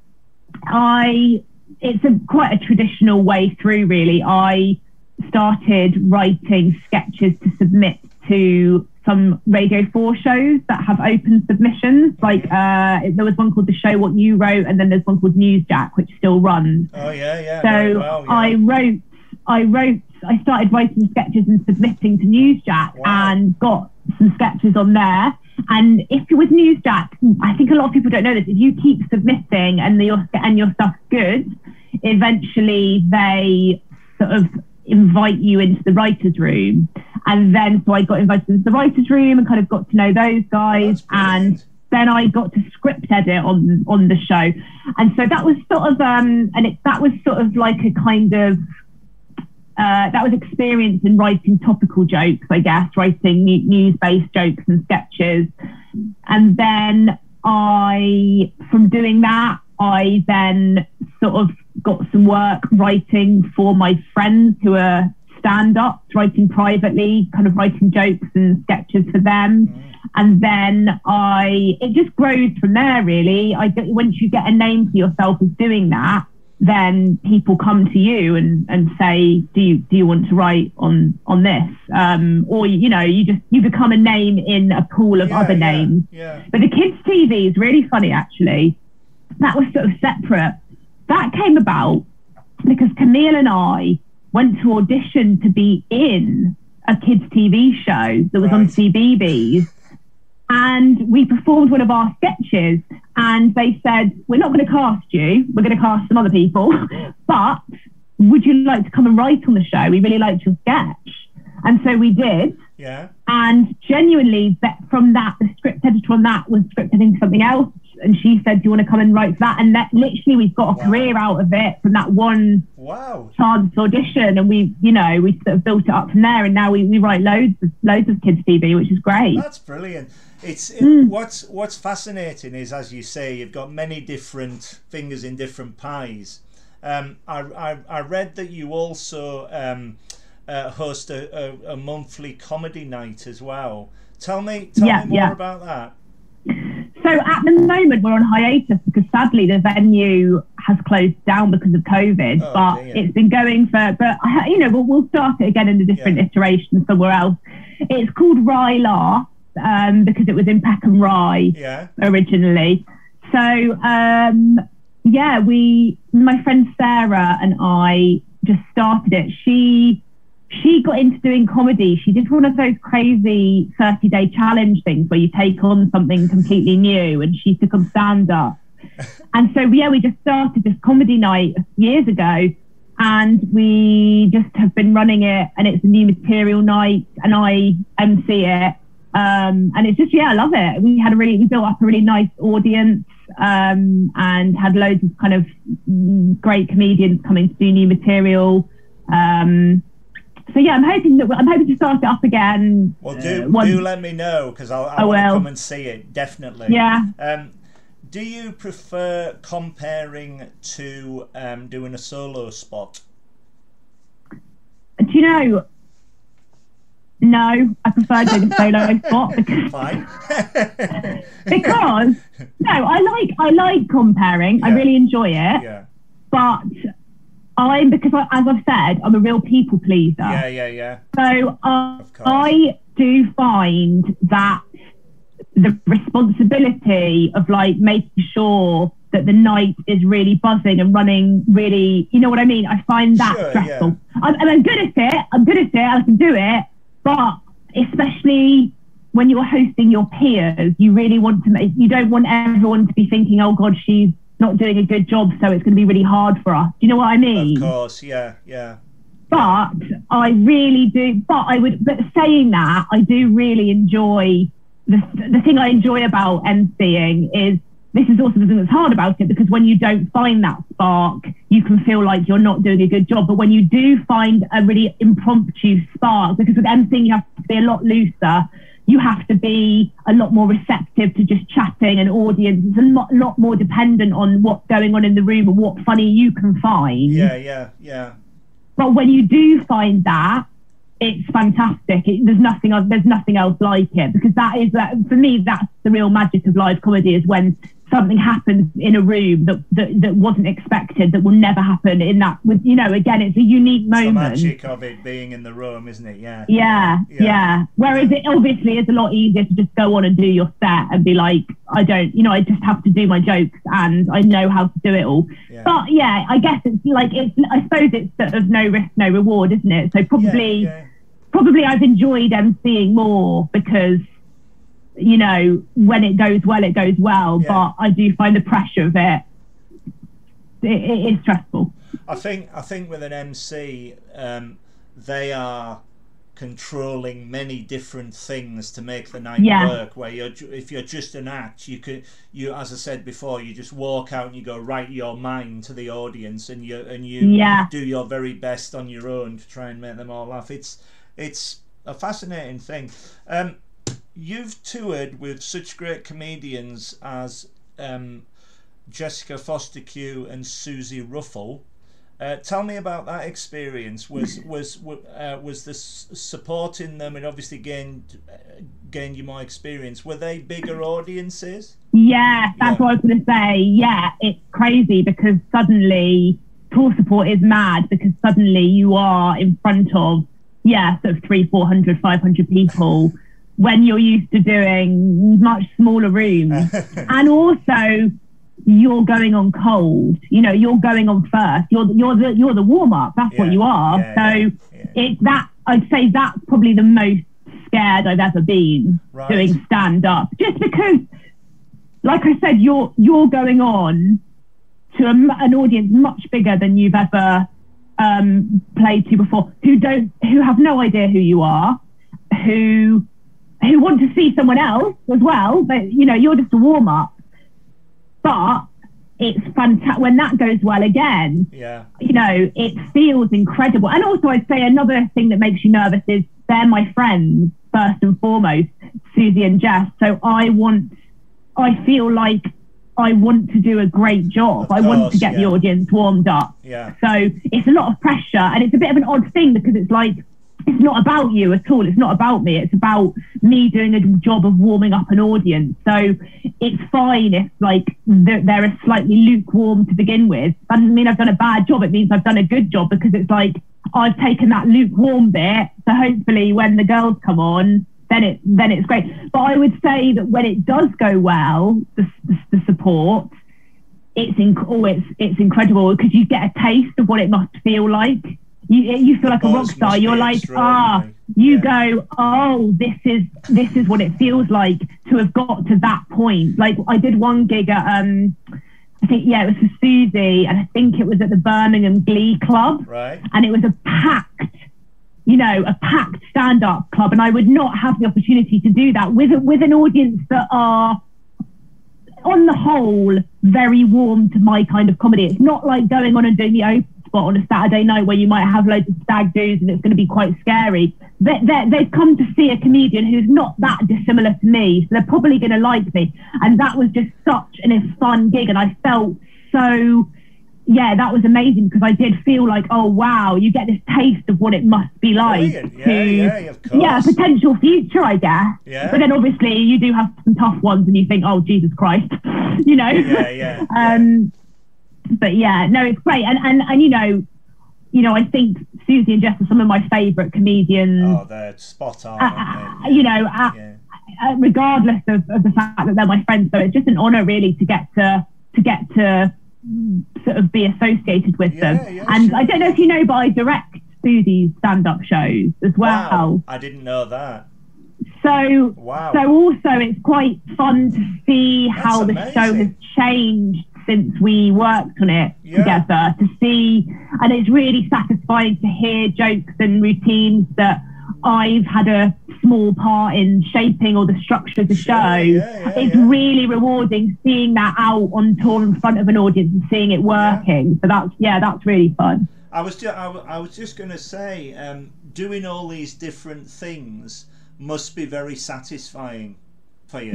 I, it's a quite a traditional way through, really. I started writing sketches to submit to some Radio 4 shows that have open submissions. Like uh, there was one called The Show What You Wrote, and then there's one called Newsjack, which still runs. Oh yeah, yeah. So well, yeah. I wrote, I wrote, I started writing sketches and submitting to Newsjack, Wow. and got some sketches on there. And if with Newsjack, I think a lot of people don't know this. If you keep submitting and your and your stuff's good, eventually they sort of invite you into the writers' room. And then so I got invited into the writers' room and kind of got to know those guys. Oh, and then I got to script edit on on the show, and so that was sort of um, and it, that was sort of like a kind of uh, that was experience in writing topical jokes, I guess, writing news based jokes and sketches, and then I from doing that I then sort of got some work writing for my friends who are stand ups, writing privately, kind of writing jokes and sketches for them and then I it just grows from there really. I once you get a name for yourself as doing that, then people come to you and, and say, do you do you want to write on on this? Um, or you know, you just you become a name in a pool of Yeah, other yeah, names. Yeah. But the kids' TV is really funny actually. That was sort of separate. That came about because Camille and I went to audition to be in a kids' TV show that was on CBBC, And we performed one of our sketches, and they said, We're not going to cast you, we're going to cast some other people, (laughs) but would you like to come and write on the show? We really liked your sketch. And so we did. Yeah. And genuinely, that from that, the script editor on that was script editing something else. And she said, Do you want to come and write for that? And that literally, we've got a Wow. career out of it from that one Wow. chance audition. And we, you know, we sort of built it up from there. And now we, we write loads of, loads of kids' TV, which is great. That's brilliant. It's it, Hmm. what's what's fascinating is, as you say, you've got many different fingers in different pies. Um, I, I I read that you also um, uh, host a, a, a monthly comedy night as well. Tell me, tell Yeah, me more yeah. about that. So at the moment, we're on hiatus because sadly the venue has closed down because of COVID. Oh, but dear. it's been going for, but uh, you know, we'll, we'll start it again in a different Yeah. iteration somewhere else. It's called Rye um, because it was in Peckham Rye Yeah. originally. So um, yeah, we, my friend Sarah and I just started it. She she got into doing comedy. She did one of those crazy 30 day challenge things where you take on something completely new, and she took on stand up. And so yeah, we just started this comedy night years ago. And we just have been running it, and it's a new material night, and I MC it. Um, and it's just, yeah, I love it. We had a really, we built up a really nice audience um, and had loads of kind of great comedians coming to do new material. Um, so yeah, I'm hoping that I'm hoping to start it up again. Well, uh, do once- do let me know because I'll I I will. come and see it definitely. Yeah. Um, do you prefer comparing to um, doing a solo spot? Do you know? No, I prefer doing a solo (laughs) spot because, Fine. (laughs) because no, I like I like comparing. I really enjoy it, yeah. but I'm because I, as I've said, I'm a real people pleaser. Yeah. Yeah. Yeah. So uh, I do find that the responsibility of like making sure that the night is really buzzing and running really, you know what I mean? I find that Sure, stressful. I'm, and I'm good at it. I'm good at it. I can do it. But especially when you're hosting your peers, you really want to make, you don't want everyone to be thinking, oh God, she's not doing a good job. So it's going to be really hard for us. Do you know what I mean? Of course. Yeah. Yeah. but I really do. But I would. But saying that, I do really enjoy the the thing I enjoy about emceeing is this is also the thing that's hard about it because when you don't find that spark, you can feel like you're not doing a good job. But when you do find a really impromptu spark, because with emceeing you have to be a lot looser. You have to be a lot more receptive to just chatting and audience. It's a lot, lot more dependent on what's going on in the room and what funny you can find. Yeah. Yeah. Yeah. But when you do find that, it's fantastic. It, there's nothing else. There's nothing else like it because that is that for me. That's the real magic of live comedy is when something happens in a room that, that that wasn't expected that will never happen in that with you know again it's a unique It's the moment magic of it being in the room, isn't it? Yeah. yeah, Yeah. yeah. Whereas it obviously is a lot easier to just go on and do your set and be like, I don't, you know, I just have to do my jokes and I know how to do it all. Yeah. But yeah, I guess it's like it's. I suppose it's sort of no risk, no reward, isn't it? So probably, Yeah, yeah. probably I've enjoyed emceeing more because, you know, when it goes well, it goes well. Yeah. But I do find the pressure of it. It, it is stressful. I think I think with an MC, um, they are controlling many different things to make the night Yeah. work. Where you're, if you're just an act, you could you as I said before, you just walk out and you go write your mind to the audience, and you and you Yeah. do your very best on your own to try and make them all laugh. It's it's a fascinating thing. Um, you've toured with such great comedians as um, Jessica Fostekew and Suzi Ruffell. Uh, tell me about that experience. Was was uh, was this supporting them and obviously gained uh, gained you more experience? Were they bigger audiences? Yeah, that's Yeah. what I was going to say. Yeah, it's crazy because suddenly tour support is mad because suddenly you are in front of, yeah, sort of three, 400, 500 people when you're used to doing much smaller rooms. (laughs) and also, you're going on cold. You know, you're going on first. You're you're the you're the warm up. That's what you are. yeah, so yeah, yeah. it's that I'd say that's probably the most scared I've ever been Right. doing stand up. Just because, like I said, you're you're going on to a an audience much bigger than you've ever um, played to before, who don't who have no idea who you are, who who want to see someone else as well. But you know, you're just a warm up. But it's fantastic when that goes well again Yeah, you know, it feels incredible. And also, I'd say another thing that makes you nervous is they're my friends, first and foremost, Suzi and Jess. So I want, I feel like I want to do a great job. Of I want to get the audience warmed up. yeah, So it's a lot of pressure and it's a bit of an odd thing because it's like, it's not about you at all. It's not about me. It's about me doing a job of warming up an audience. So it's fine if like they're, they're slightly lukewarm to begin with. That doesn't mean I've done a bad job. It means I've done a good job because it's like I've taken that lukewarm bit. So hopefully when the girls come on, then it then it's great. But I would say that when it does go well, the, the, the support, it's inc- oh, it's it's incredible because you get a taste of what it must feel like. You you feel like a rock star. You're like ah, you Yeah. go oh, this is this is what it feels like to have got to that point. Like I did one gig at um, I think yeah, it was for Suzi, and I think it was at the Birmingham Glee Club right. and it was a packed, you know, a packed stand-up club, and I would not have the opportunity to do that with with an audience that are, on the whole, very warm to my kind of comedy. It's not like going on and doing the open spot on a Saturday night where you might have loads of stag do's and it's going to be quite scary. They, they, they've come to see a comedian who's not that dissimilar to me, so they're probably going to like me. And that was just such an fun gig, and I felt so yeah, that was amazing because I did feel like, oh wow, you get this taste of what it must be like. Yeah, to, yeah, of course. yeah, potential future, I guess. Yeah. But then obviously you do have some tough ones, and you think, oh Jesus Christ, (laughs) you know. Yeah, yeah, (laughs) um, but yeah, no, it's great, and and and you know, you know, I think Suzi and Jess are some of my favourite comedians. Oh, they're spot on. uh, they? you know, uh, yeah. uh, regardless of, of the fact that they're my friends. So it's just an honour, really, to get to to get to sort of be associated with Yeah, them. yeah, and sure. I don't know if you know, but I direct Suzi's stand-up shows as well. Wow, I didn't know that. So Wow. so also it's quite fun to see how the show has changed since we worked on it Yeah. together to see and it's really satisfying to hear jokes and routines that I've had a small part in shaping or the structure of the show. yeah, yeah, it's really rewarding seeing that out on tour in front of an audience and seeing it working. So that's yeah, that's really fun. I was just, I was just going to say, um, doing all these different things must be very satisfying for you.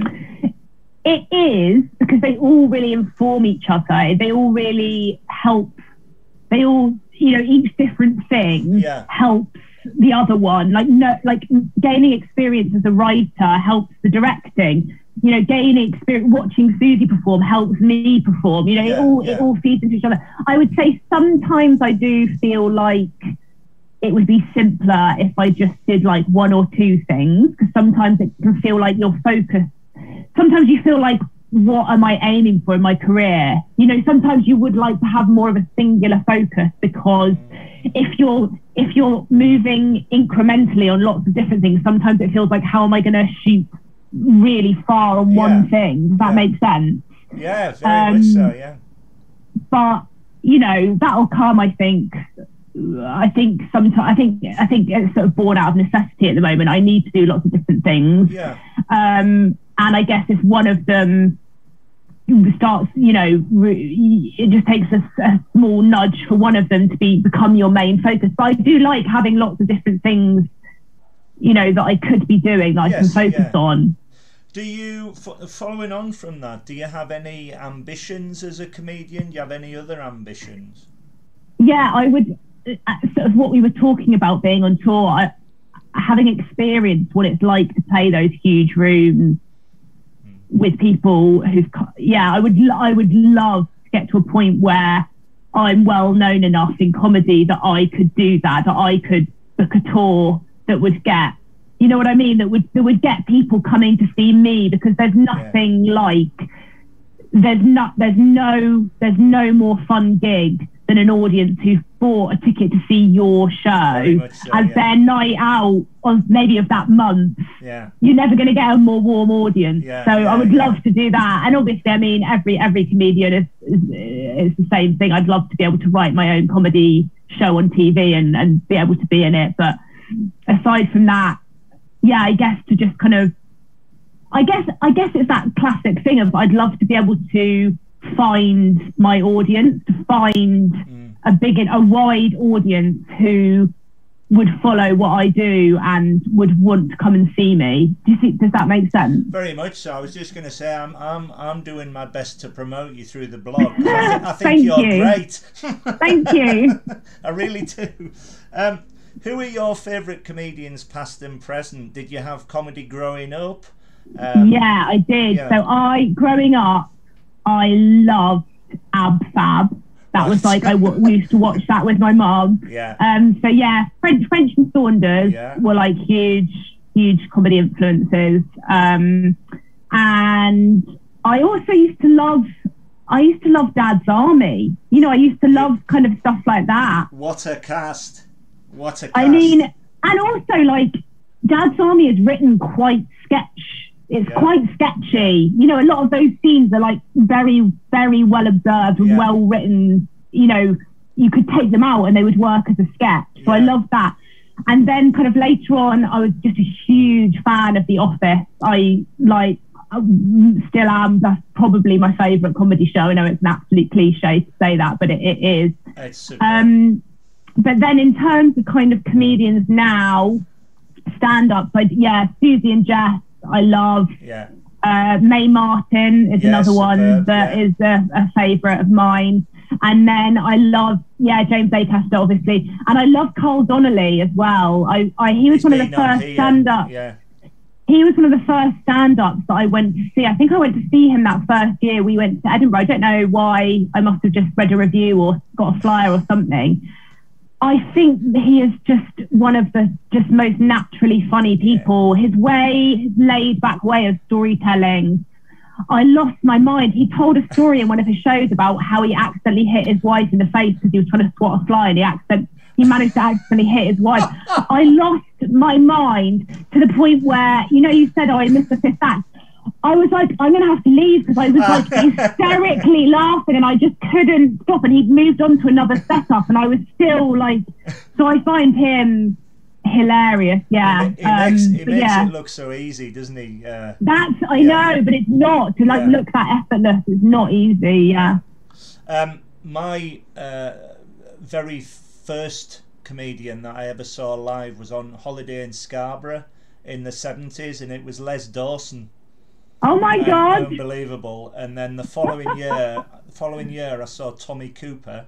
It is because they all really inform each other. They all really help. They all, you know, each different thing Yeah. helps the other one. Like no, like gaining experience as a writer helps the directing. you know, gaining experience, watching Suzi perform helps me perform. You know, Yeah, it all yeah. it all feeds into each other. I would say sometimes I do feel like it would be simpler if I just did like one or two things because sometimes it can feel like you're focused. Sometimes you feel like, what am I aiming for in my career? You know, sometimes you would like to have more of a singular focus because if you're if you're moving incrementally on lots of different things, sometimes it feels like how am I going to shoot really far on one thing? Does that Yeah. make sense? Yeah, very much so. Um, Yeah. but you know that'll come i think i think sometimes i think i think it's sort of born out of necessity at the moment i need to do lots of different things Yeah. um and i guess if one of them starts you know re- it just takes a, a small nudge for one of them to be become your main focus but i do like having lots of different things you know that i could be doing that i can focus yeah. on Do you, following on from that, do you have any ambitions as a comedian? Do you have any other ambitions? yeah, I would uh, sort of what we were talking about being on tour, I, having experienced what it's like to play those huge rooms with people who've, yeah, I would, I would love to get to a point where I'm well known enough in comedy that I could do that, that I could book a tour that would get, you know what I mean, that would that would get people coming to see me because there's nothing like there's not there's no there's no more fun gig than an audience who bought a ticket to see your show so, as yeah. their night out of maybe of that month Yeah. you're never going to get a more warm audience. Yeah, so yeah, I would love to do that. And obviously, I mean, every every comedian is, is is the same thing. I'd love to be able to write my own comedy show on TV and and be able to be in it. But aside from that, yeah, I guess to just kind of, I guess I guess it's that classic thing of I'd love to be able to find my audience, to find Mm. a big, a wide audience who would follow what I do and would want to come and see me. Do you think, does that make sense? Very much so. I was just going to say I'm I'm I'm doing my best to promote you through the blog. I, thi- I think Thank you're you. great. Thank you. (laughs) I really do. Um, who are your favourite comedians, past and present? Did you have comedy growing up? Um, yeah, I did. yeah. So I, growing up, I loved Ab Fab. That was like I w- we used to watch that with my mom. Yeah. Um, so yeah, French, French and Saunders Yeah. were like huge, huge comedy influences. Um, and I also used to love, I used to love Dad's Army. You know, I used to love kind of stuff like that. What a cast! What a cast! I mean, and also like Dad's Army is written quite sketch. It's Yeah. quite sketchy. You know, a lot of those scenes are like very, very well observed and Yeah. well written. You know, you could take them out and they would work as a sketch. So I Yeah. love that. And then kind of later on, I was just a huge fan of The Office. I like, still am. That's probably my favourite comedy show. I know it's an absolute cliche to say that, but it, it is. it's super. Um, but then in terms of kind of comedians now, stand ups, like yeah, Suzi and Jess, I love. yeah. Uh, Mae Martin is Yeah, another one superb, that yeah. is a, a favourite of mine. And then I love, yeah, James Acaster, obviously. And I love Carl Donnelly as well. I, I he was He's one of the first here, stand ups Yeah. he was one of the first stand-ups that I went to see. I think I went to see him that first year we went to Edinburgh. I don't know why. I must have just read a review or got a flyer or something. I think he is just one of the just most naturally funny people. His way, his laid-back way of storytelling. I lost my mind. He told a story in one of his shows about how he accidentally hit his wife in the face because he was trying to swat a fly and he accident he managed to accidentally hit his wife. (laughs) I lost my mind to the point where, you know, you said, oh, I missed the fifth act. I was like, I'm going to have to leave because I was like (laughs) hysterically laughing and I just couldn't stop. And he'd moved on to another setup and I was still like, so I find him hilarious. Yeah. Makes, Um, he but makes yeah. it look so easy, doesn't he? Uh, That's I Yeah. know, but it's not to like Yeah. look that effortless. It's not easy. Yeah. Um, my uh, very first comedian that I ever saw live was on holiday in Scarborough in the seventies, and it was Les Dawson. Oh my god. unbelievable! And then the following year, the following year, I saw Tommy Cooper,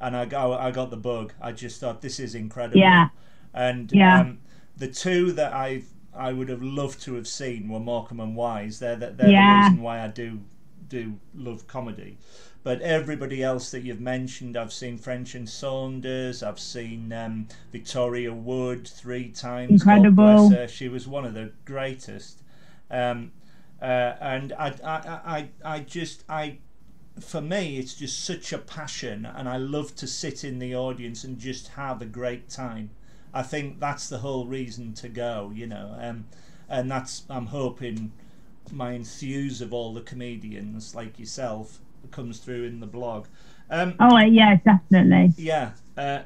and I got I got the bug. I just thought this is incredible. Yeah. And Yeah. um, the two that I've I would have loved to have seen were Morecambe and Wise. They're, the, they're Yeah. the reason why I do do love comedy. But everybody else that you've mentioned, I've seen French and Saunders. I've seen um, Victoria Wood three times. Incredible. She was one of the greatest. Um, uh, and I, I, I, I just, I, for me, it's just such a passion, and I love to sit in the audience and just have a great time. I think that's the whole reason to go, you know. Um, and that's I'm hoping my enthuse of all the comedians like yourself comes through in the blog. Um, Oh, yeah, definitely. yeah. Uh,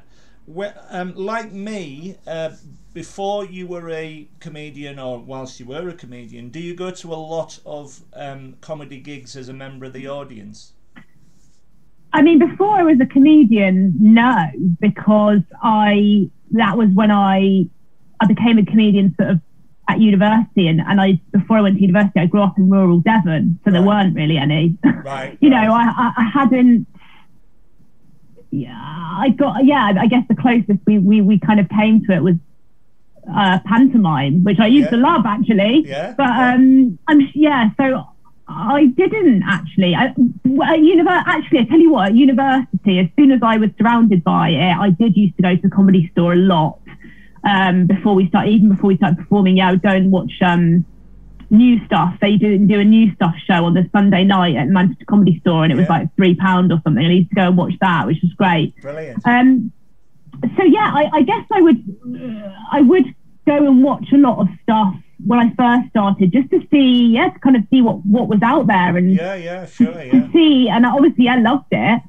wh- um, like me, uh, before you were a comedian, or whilst you were a comedian, do you go to a lot of um, comedy gigs as a member of the audience? I mean, before I was a comedian, no, because I that was when I I became a comedian sort of at university, and, and I before I went to university, I grew up in rural Devon, so there weren't really any. Right. (laughs) you know, right. I, I, I hadn't. Yeah, I got yeah. I guess the closest we we, we kind of came to it was uh, pantomime, which I used to love actually. Yeah, But yeah. um, I'm yeah. So I didn't actually. I, at univer- actually, I tell you what. At university, as soon as I was surrounded by it, I did used to go to the comedy store a lot. Um, before we started, even before we started performing, yeah, I would go and watch um, new stuff. They do do a new stuff show on the Sunday night at Manchester Comedy Store, and it was Yeah. like three pound or something. I used to go and watch that, which was great. Brilliant. Um, so yeah, I, I guess I would I would go and watch a lot of stuff when I first started, just to see, yeah, to kind of see what what was out there and Yeah, yeah, sure, yeah. to yeah. see. And obviously, I loved it.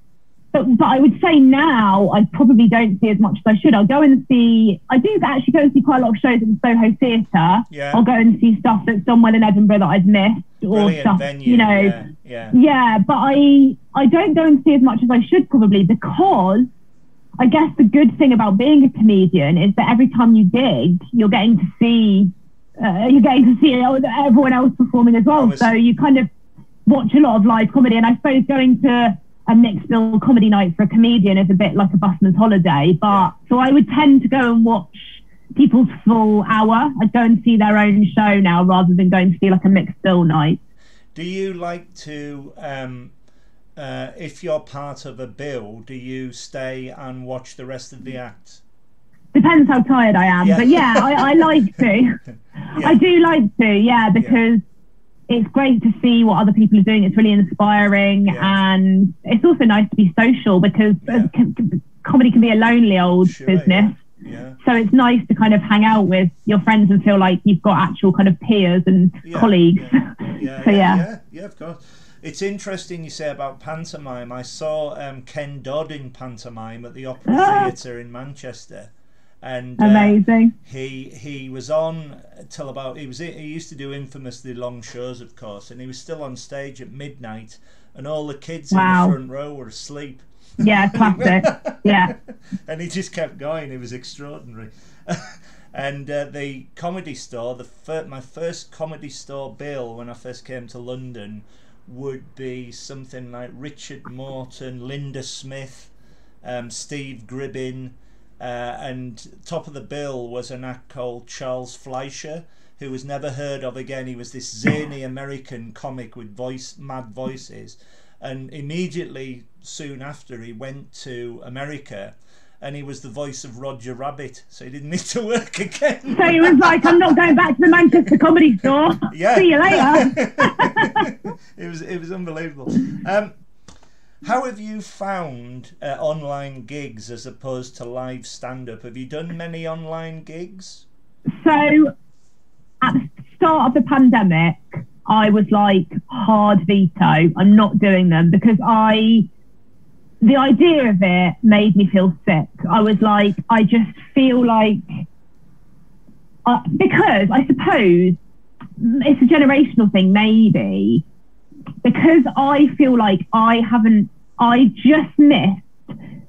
But, but I would say now I probably don't see as much as I should. I'll go and see. I do actually go and see quite a lot of shows at the Soho Theatre. Yeah. I'll go and see stuff that's done well in Edinburgh that I've missed, or Brilliant stuff venue. you know. yeah, yeah. Yeah, but I I don't go and see as much as I should probably because I guess the good thing about being a comedian is that every time you gig, you're getting to see uh, you're getting to see everyone else performing as well. was- So you kind of watch a lot of live comedy, and I suppose going to a mixed bill comedy night for a comedian is a bit like a busman's holiday. But Yeah. so I would tend to go and watch people's full hour. I'd go and see their own show now rather than going to see like a mixed bill night. Do you like to, um, uh, if you're part of a bill, do you stay and watch the rest of the act? Depends how tired I am, Yeah. but yeah, I, I like to. (laughs) I do like to, yeah, because it's great to see what other people are doing. It's really inspiring, Yeah. and it's also nice to be social because Yeah. com- com- comedy can be a lonely old Sure, business. Yeah. So it's nice to kind of hang out with your friends and feel like you've got actual kind of peers and colleagues. Yeah, (laughs) yeah, So, yeah, yeah. yeah, yeah, of course. It's interesting you say about pantomime. I saw um, Ken Dodd in pantomime at the Opera Ah. Theatre in Manchester, and uh, Amazing. he he was on till about he was he used to do infamously long shows, of course, and he was still on stage at midnight, and all the kids Wow. in the front row were asleep. Yeah, classic. (laughs) yeah. and he just kept going. It was extraordinary. (laughs) and uh, the comedy store, the fir- my first comedy store bill when I first came to London, would be something like Richard Morton, Linda Smith, um, Steve Gribbin, uh, and top of the bill was an act called Charles Fleischer. Who was never heard of again? He was this zany American comic with voice, mad voices, and immediately soon after he went to America and he was the voice of Roger Rabbit so he didn't (laughs) need to work again So he was like, I'm not going back to the Manchester Comedy Store. (laughs) yeah See you later. (laughs) it was it was unbelievable um how have you found uh, online gigs as opposed to live stand-up have you done many online gigs So at the start of the pandemic, I was like hard veto. I'm not doing them because I, the idea of it made me feel sick. I was like, I just feel like, uh, because I suppose it's a generational thing, maybe, because I feel like I haven't, I just missed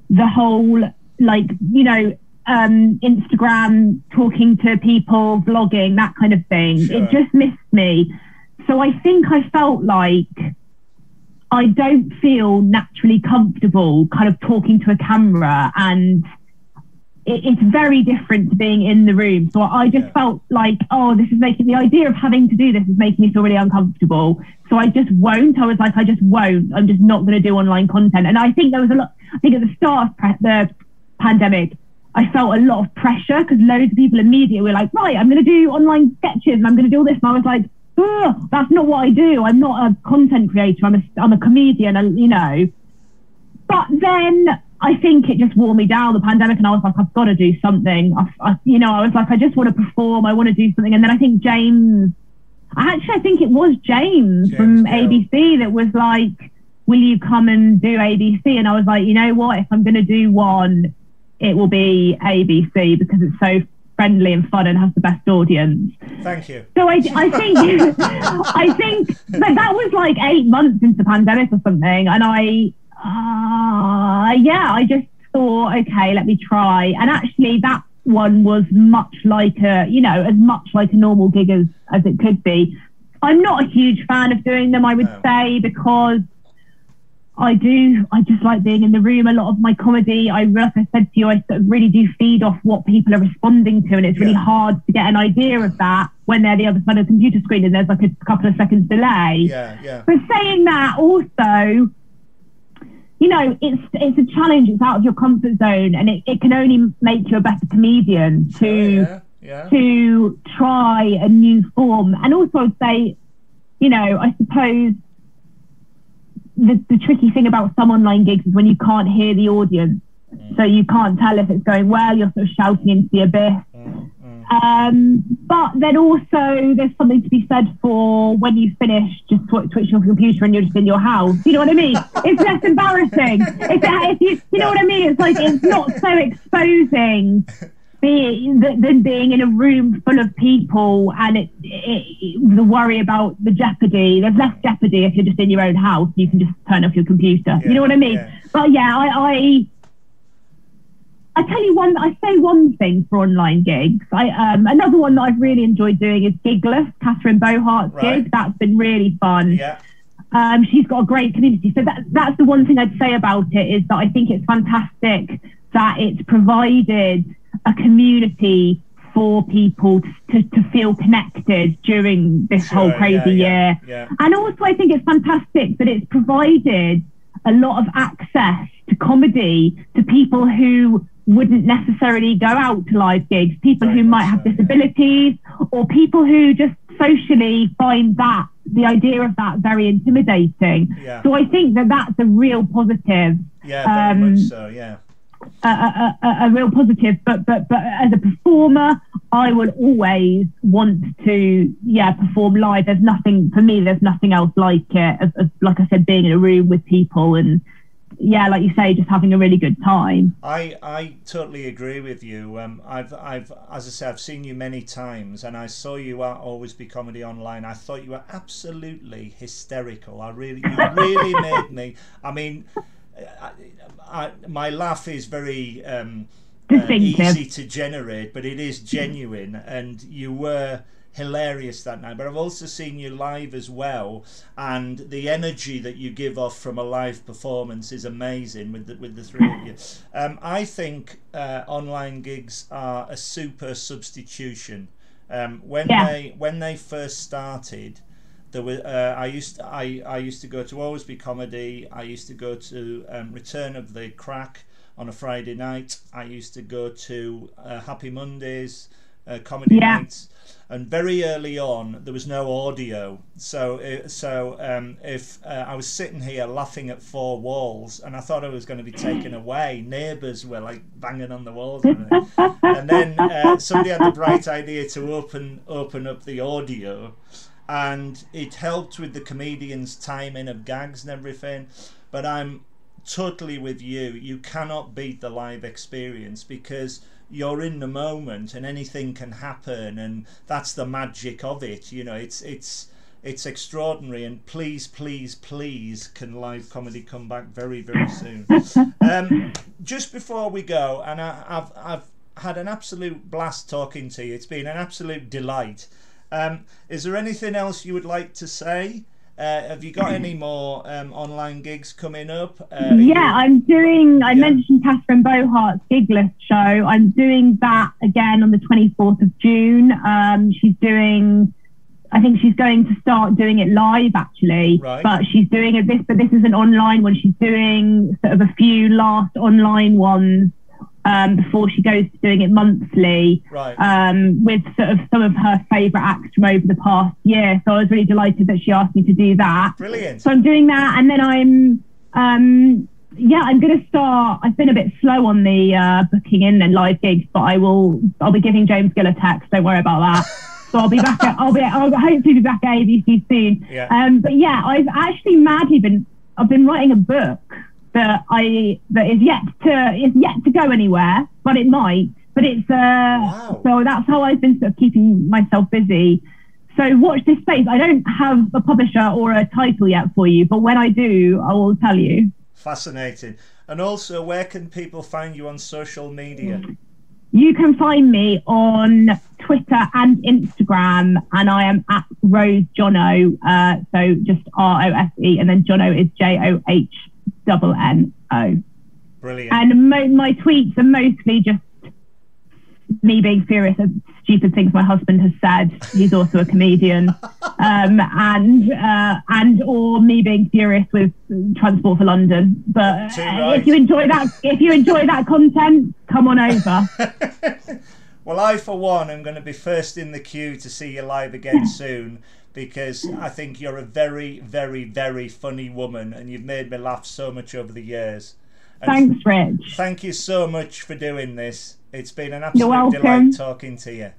the whole, like, you know, um, Instagram, talking to people, vlogging, that kind of thing. Sure. It just missed me. So I think I felt like I don't feel naturally comfortable kind of talking to a camera and it's very different to being in the room. So I just Yeah. felt like, oh, this is making the idea of having to do this is making me feel really uncomfortable. So I just won't. I was like, I just won't. I'm just not going to do online content. And I think there was a lot. I think at the start of pre- the pandemic, I felt a lot of pressure because loads of people immediately were like, right, I'm going to do online sketches and I'm going to do all this. And I was like, Ugh, that's not what I do. I'm not a content creator. I'm a, I'm a comedian, and you know. But then I think it just wore me down the pandemic, and I was like, I've got to do something. I, I, you know, I was like, I just want to perform. I want to do something. And then I think James, actually, I think it was James, James from. ABC that was like, "Will you come and do ABC?" And I was like, you know what? If I'm going to do one, it will be ABC because it's so friendly and fun and has the best audience. Thank you. So I, I think, (laughs) I think that that was like eight months into the pandemic or something, and I, uh, yeah, I just thought, okay, let me try. And actually, that one was much like a, you know, as much like a normal gig as as it could be. I'm not a huge fan of doing them, I would No. say, because I do. I just like being in the room. A lot of my comedy, I like I said to you, I sort of really do feed off what people are responding to, and it's really Yeah. hard to get an idea of that when they're the other side of the computer screen and there's like a couple of seconds delay. Yeah, yeah. But saying that, also, you know, it's it's a challenge. It's out of your comfort zone, and it, it can only make you a better comedian to yeah, yeah. to try a new form. And also, I'd say, you know, I suppose the, the tricky thing about some online gigs is when you can't hear the audience. So you can't tell if it's going well, you're sort of shouting into the abyss. Mm, mm. Um, but then also, there's something to be said for when you finish just tw- twitching off your computer and you're just in your house. You know what I mean? (laughs) It's less embarrassing. If, if you, you know what I mean? It's like it's not so exposing being, th- than being in a room full of people and it, it, the worry about the jeopardy. There's less jeopardy if you're just in your own house. You can just turn off your computer. you know what I mean? Yeah. But yeah, I, I I tell you one. I say one thing for online gigs. I um another one that I've really enjoyed doing is Gigless, Catherine Bohart's Right. gig. That's been really fun. Yeah, Um, she's got a great community. So that that's the one thing I'd say about it is that I think it's fantastic that it's provided a community for people to, to feel connected during this whole Sure, crazy yeah, year. yeah. And also, I think it's fantastic that it's provided a lot of access to comedy to people who wouldn't necessarily go out to live gigs, people Very who might have so, yeah. disabilities, or people who just socially find that the idea of that very intimidating. Yeah. So I think that that's a real positive yeah, very Um, much so. Yeah, a, a, a, a real positive. But but but as a performer, I would always want to yeah perform live. There's nothing for me. There's nothing else like it. As, as, like I said, being in a room with people and yeah, like you say, just having a really good time. I I totally agree with you. Um, I've I've as I say, I've seen you many times, and I saw you at Always Be Comedy online. I thought you were absolutely hysterical. I really, you really (laughs) made me. I mean, I, I, my laugh is very um, uh, easy to generate, but it is genuine, and you were hilarious that night. But I've also seen you live as well, and the energy that you give off from a live performance is amazing with the, with the three of you. Um, I think uh, online gigs are a super substitution. Um, when Yeah. they when they first started, there were uh, I used to, I I used to go to Always Be Comedy. I used to go to um, Return of the Crack on a Friday night. I used to go to uh, Happy Mondays, uh, comedy Yeah. nights, and very early on there was no audio. So so um, if uh, I was sitting here laughing at four walls and I thought I was going to be taken (laughs) away, neighbours were like banging on the walls. And, and then uh, somebody had the bright idea to open open up the audio and it helped with the comedian's timing of gags and everything. But I'm totally with you. You cannot beat the live experience because you're in the moment and anything can happen and that's the magic of it. You know, it's it's it's extraordinary and please, please, please can live comedy come back very, very soon. (laughs) um, just before we go, and I, I've I've had an absolute blast talking to you. It's been an absolute delight. Um, is there anything else you would like to say? Uh, have you got any more um, online gigs coming up? Uh, you- Yeah, I'm doing. I Yeah. mentioned Catherine Bohart's Gigless show. I'm doing that again on the 24th of June. Um, she's doing. I think she's going to start doing it live actually, Right. but she's doing it this. But this is an online one. She's doing sort of a few last online ones um, before she goes to doing it monthly right. um, with sort of some of her favourite acts from over the past year. So I was really delighted that she asked me to do that. Brilliant. So I'm doing that, and then I'm, um, yeah, I'm going to start. I've been a bit slow on the uh, booking in and live gigs, but I will. I'll be giving James Gill a text. Don't worry about that. (laughs) So I'll be back. At, I'll be. I'll hopefully be back at ABC soon. Yeah. Um, but yeah, I've actually madly been. I've been writing a book that I that is yet to is yet to go anywhere, but it might. But it's uh, Wow. so that's how I've been sort of keeping myself busy. So watch this space. I don't have a publisher or a title yet for you, but when I do, I will tell you. Fascinating. And also, where can people find you on social media? You can find me on Twitter and Instagram, and I am at Rose Johnno. Uh, so just R O S E, and then Johnno is J O H double N O. Brilliant. And mo- my tweets are mostly just me being furious at stupid things my husband has said. He's also a comedian, (laughs) um, and uh, and or me being furious with Transport for London. But uh, right. if you enjoy that, if you enjoy that content, come on over. (laughs) well, I, for one, am going to be first in the queue to see you live again soon because I think you're a very, very, very funny woman and you've made me laugh so much over the years. And Thanks, Rich. Thank you so much for doing this. It's been an absolute delight talking to you.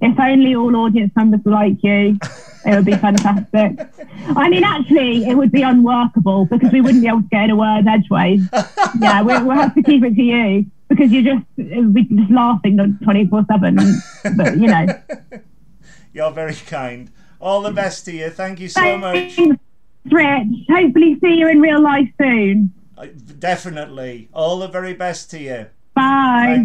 If only all audience members were like you, (laughs) it would be fantastic. I mean, actually, it would be unworkable because we wouldn't be able to get in a word edgeways. Yeah, we, we'll have to keep it to you because you're just we're just laughing 24 7. But, you know. (laughs) You're very kind. All the best to you. Thank you so much. Rich. Hopefully, see you in real life soon. Definitely. All the very best to you. Bye. Thanks.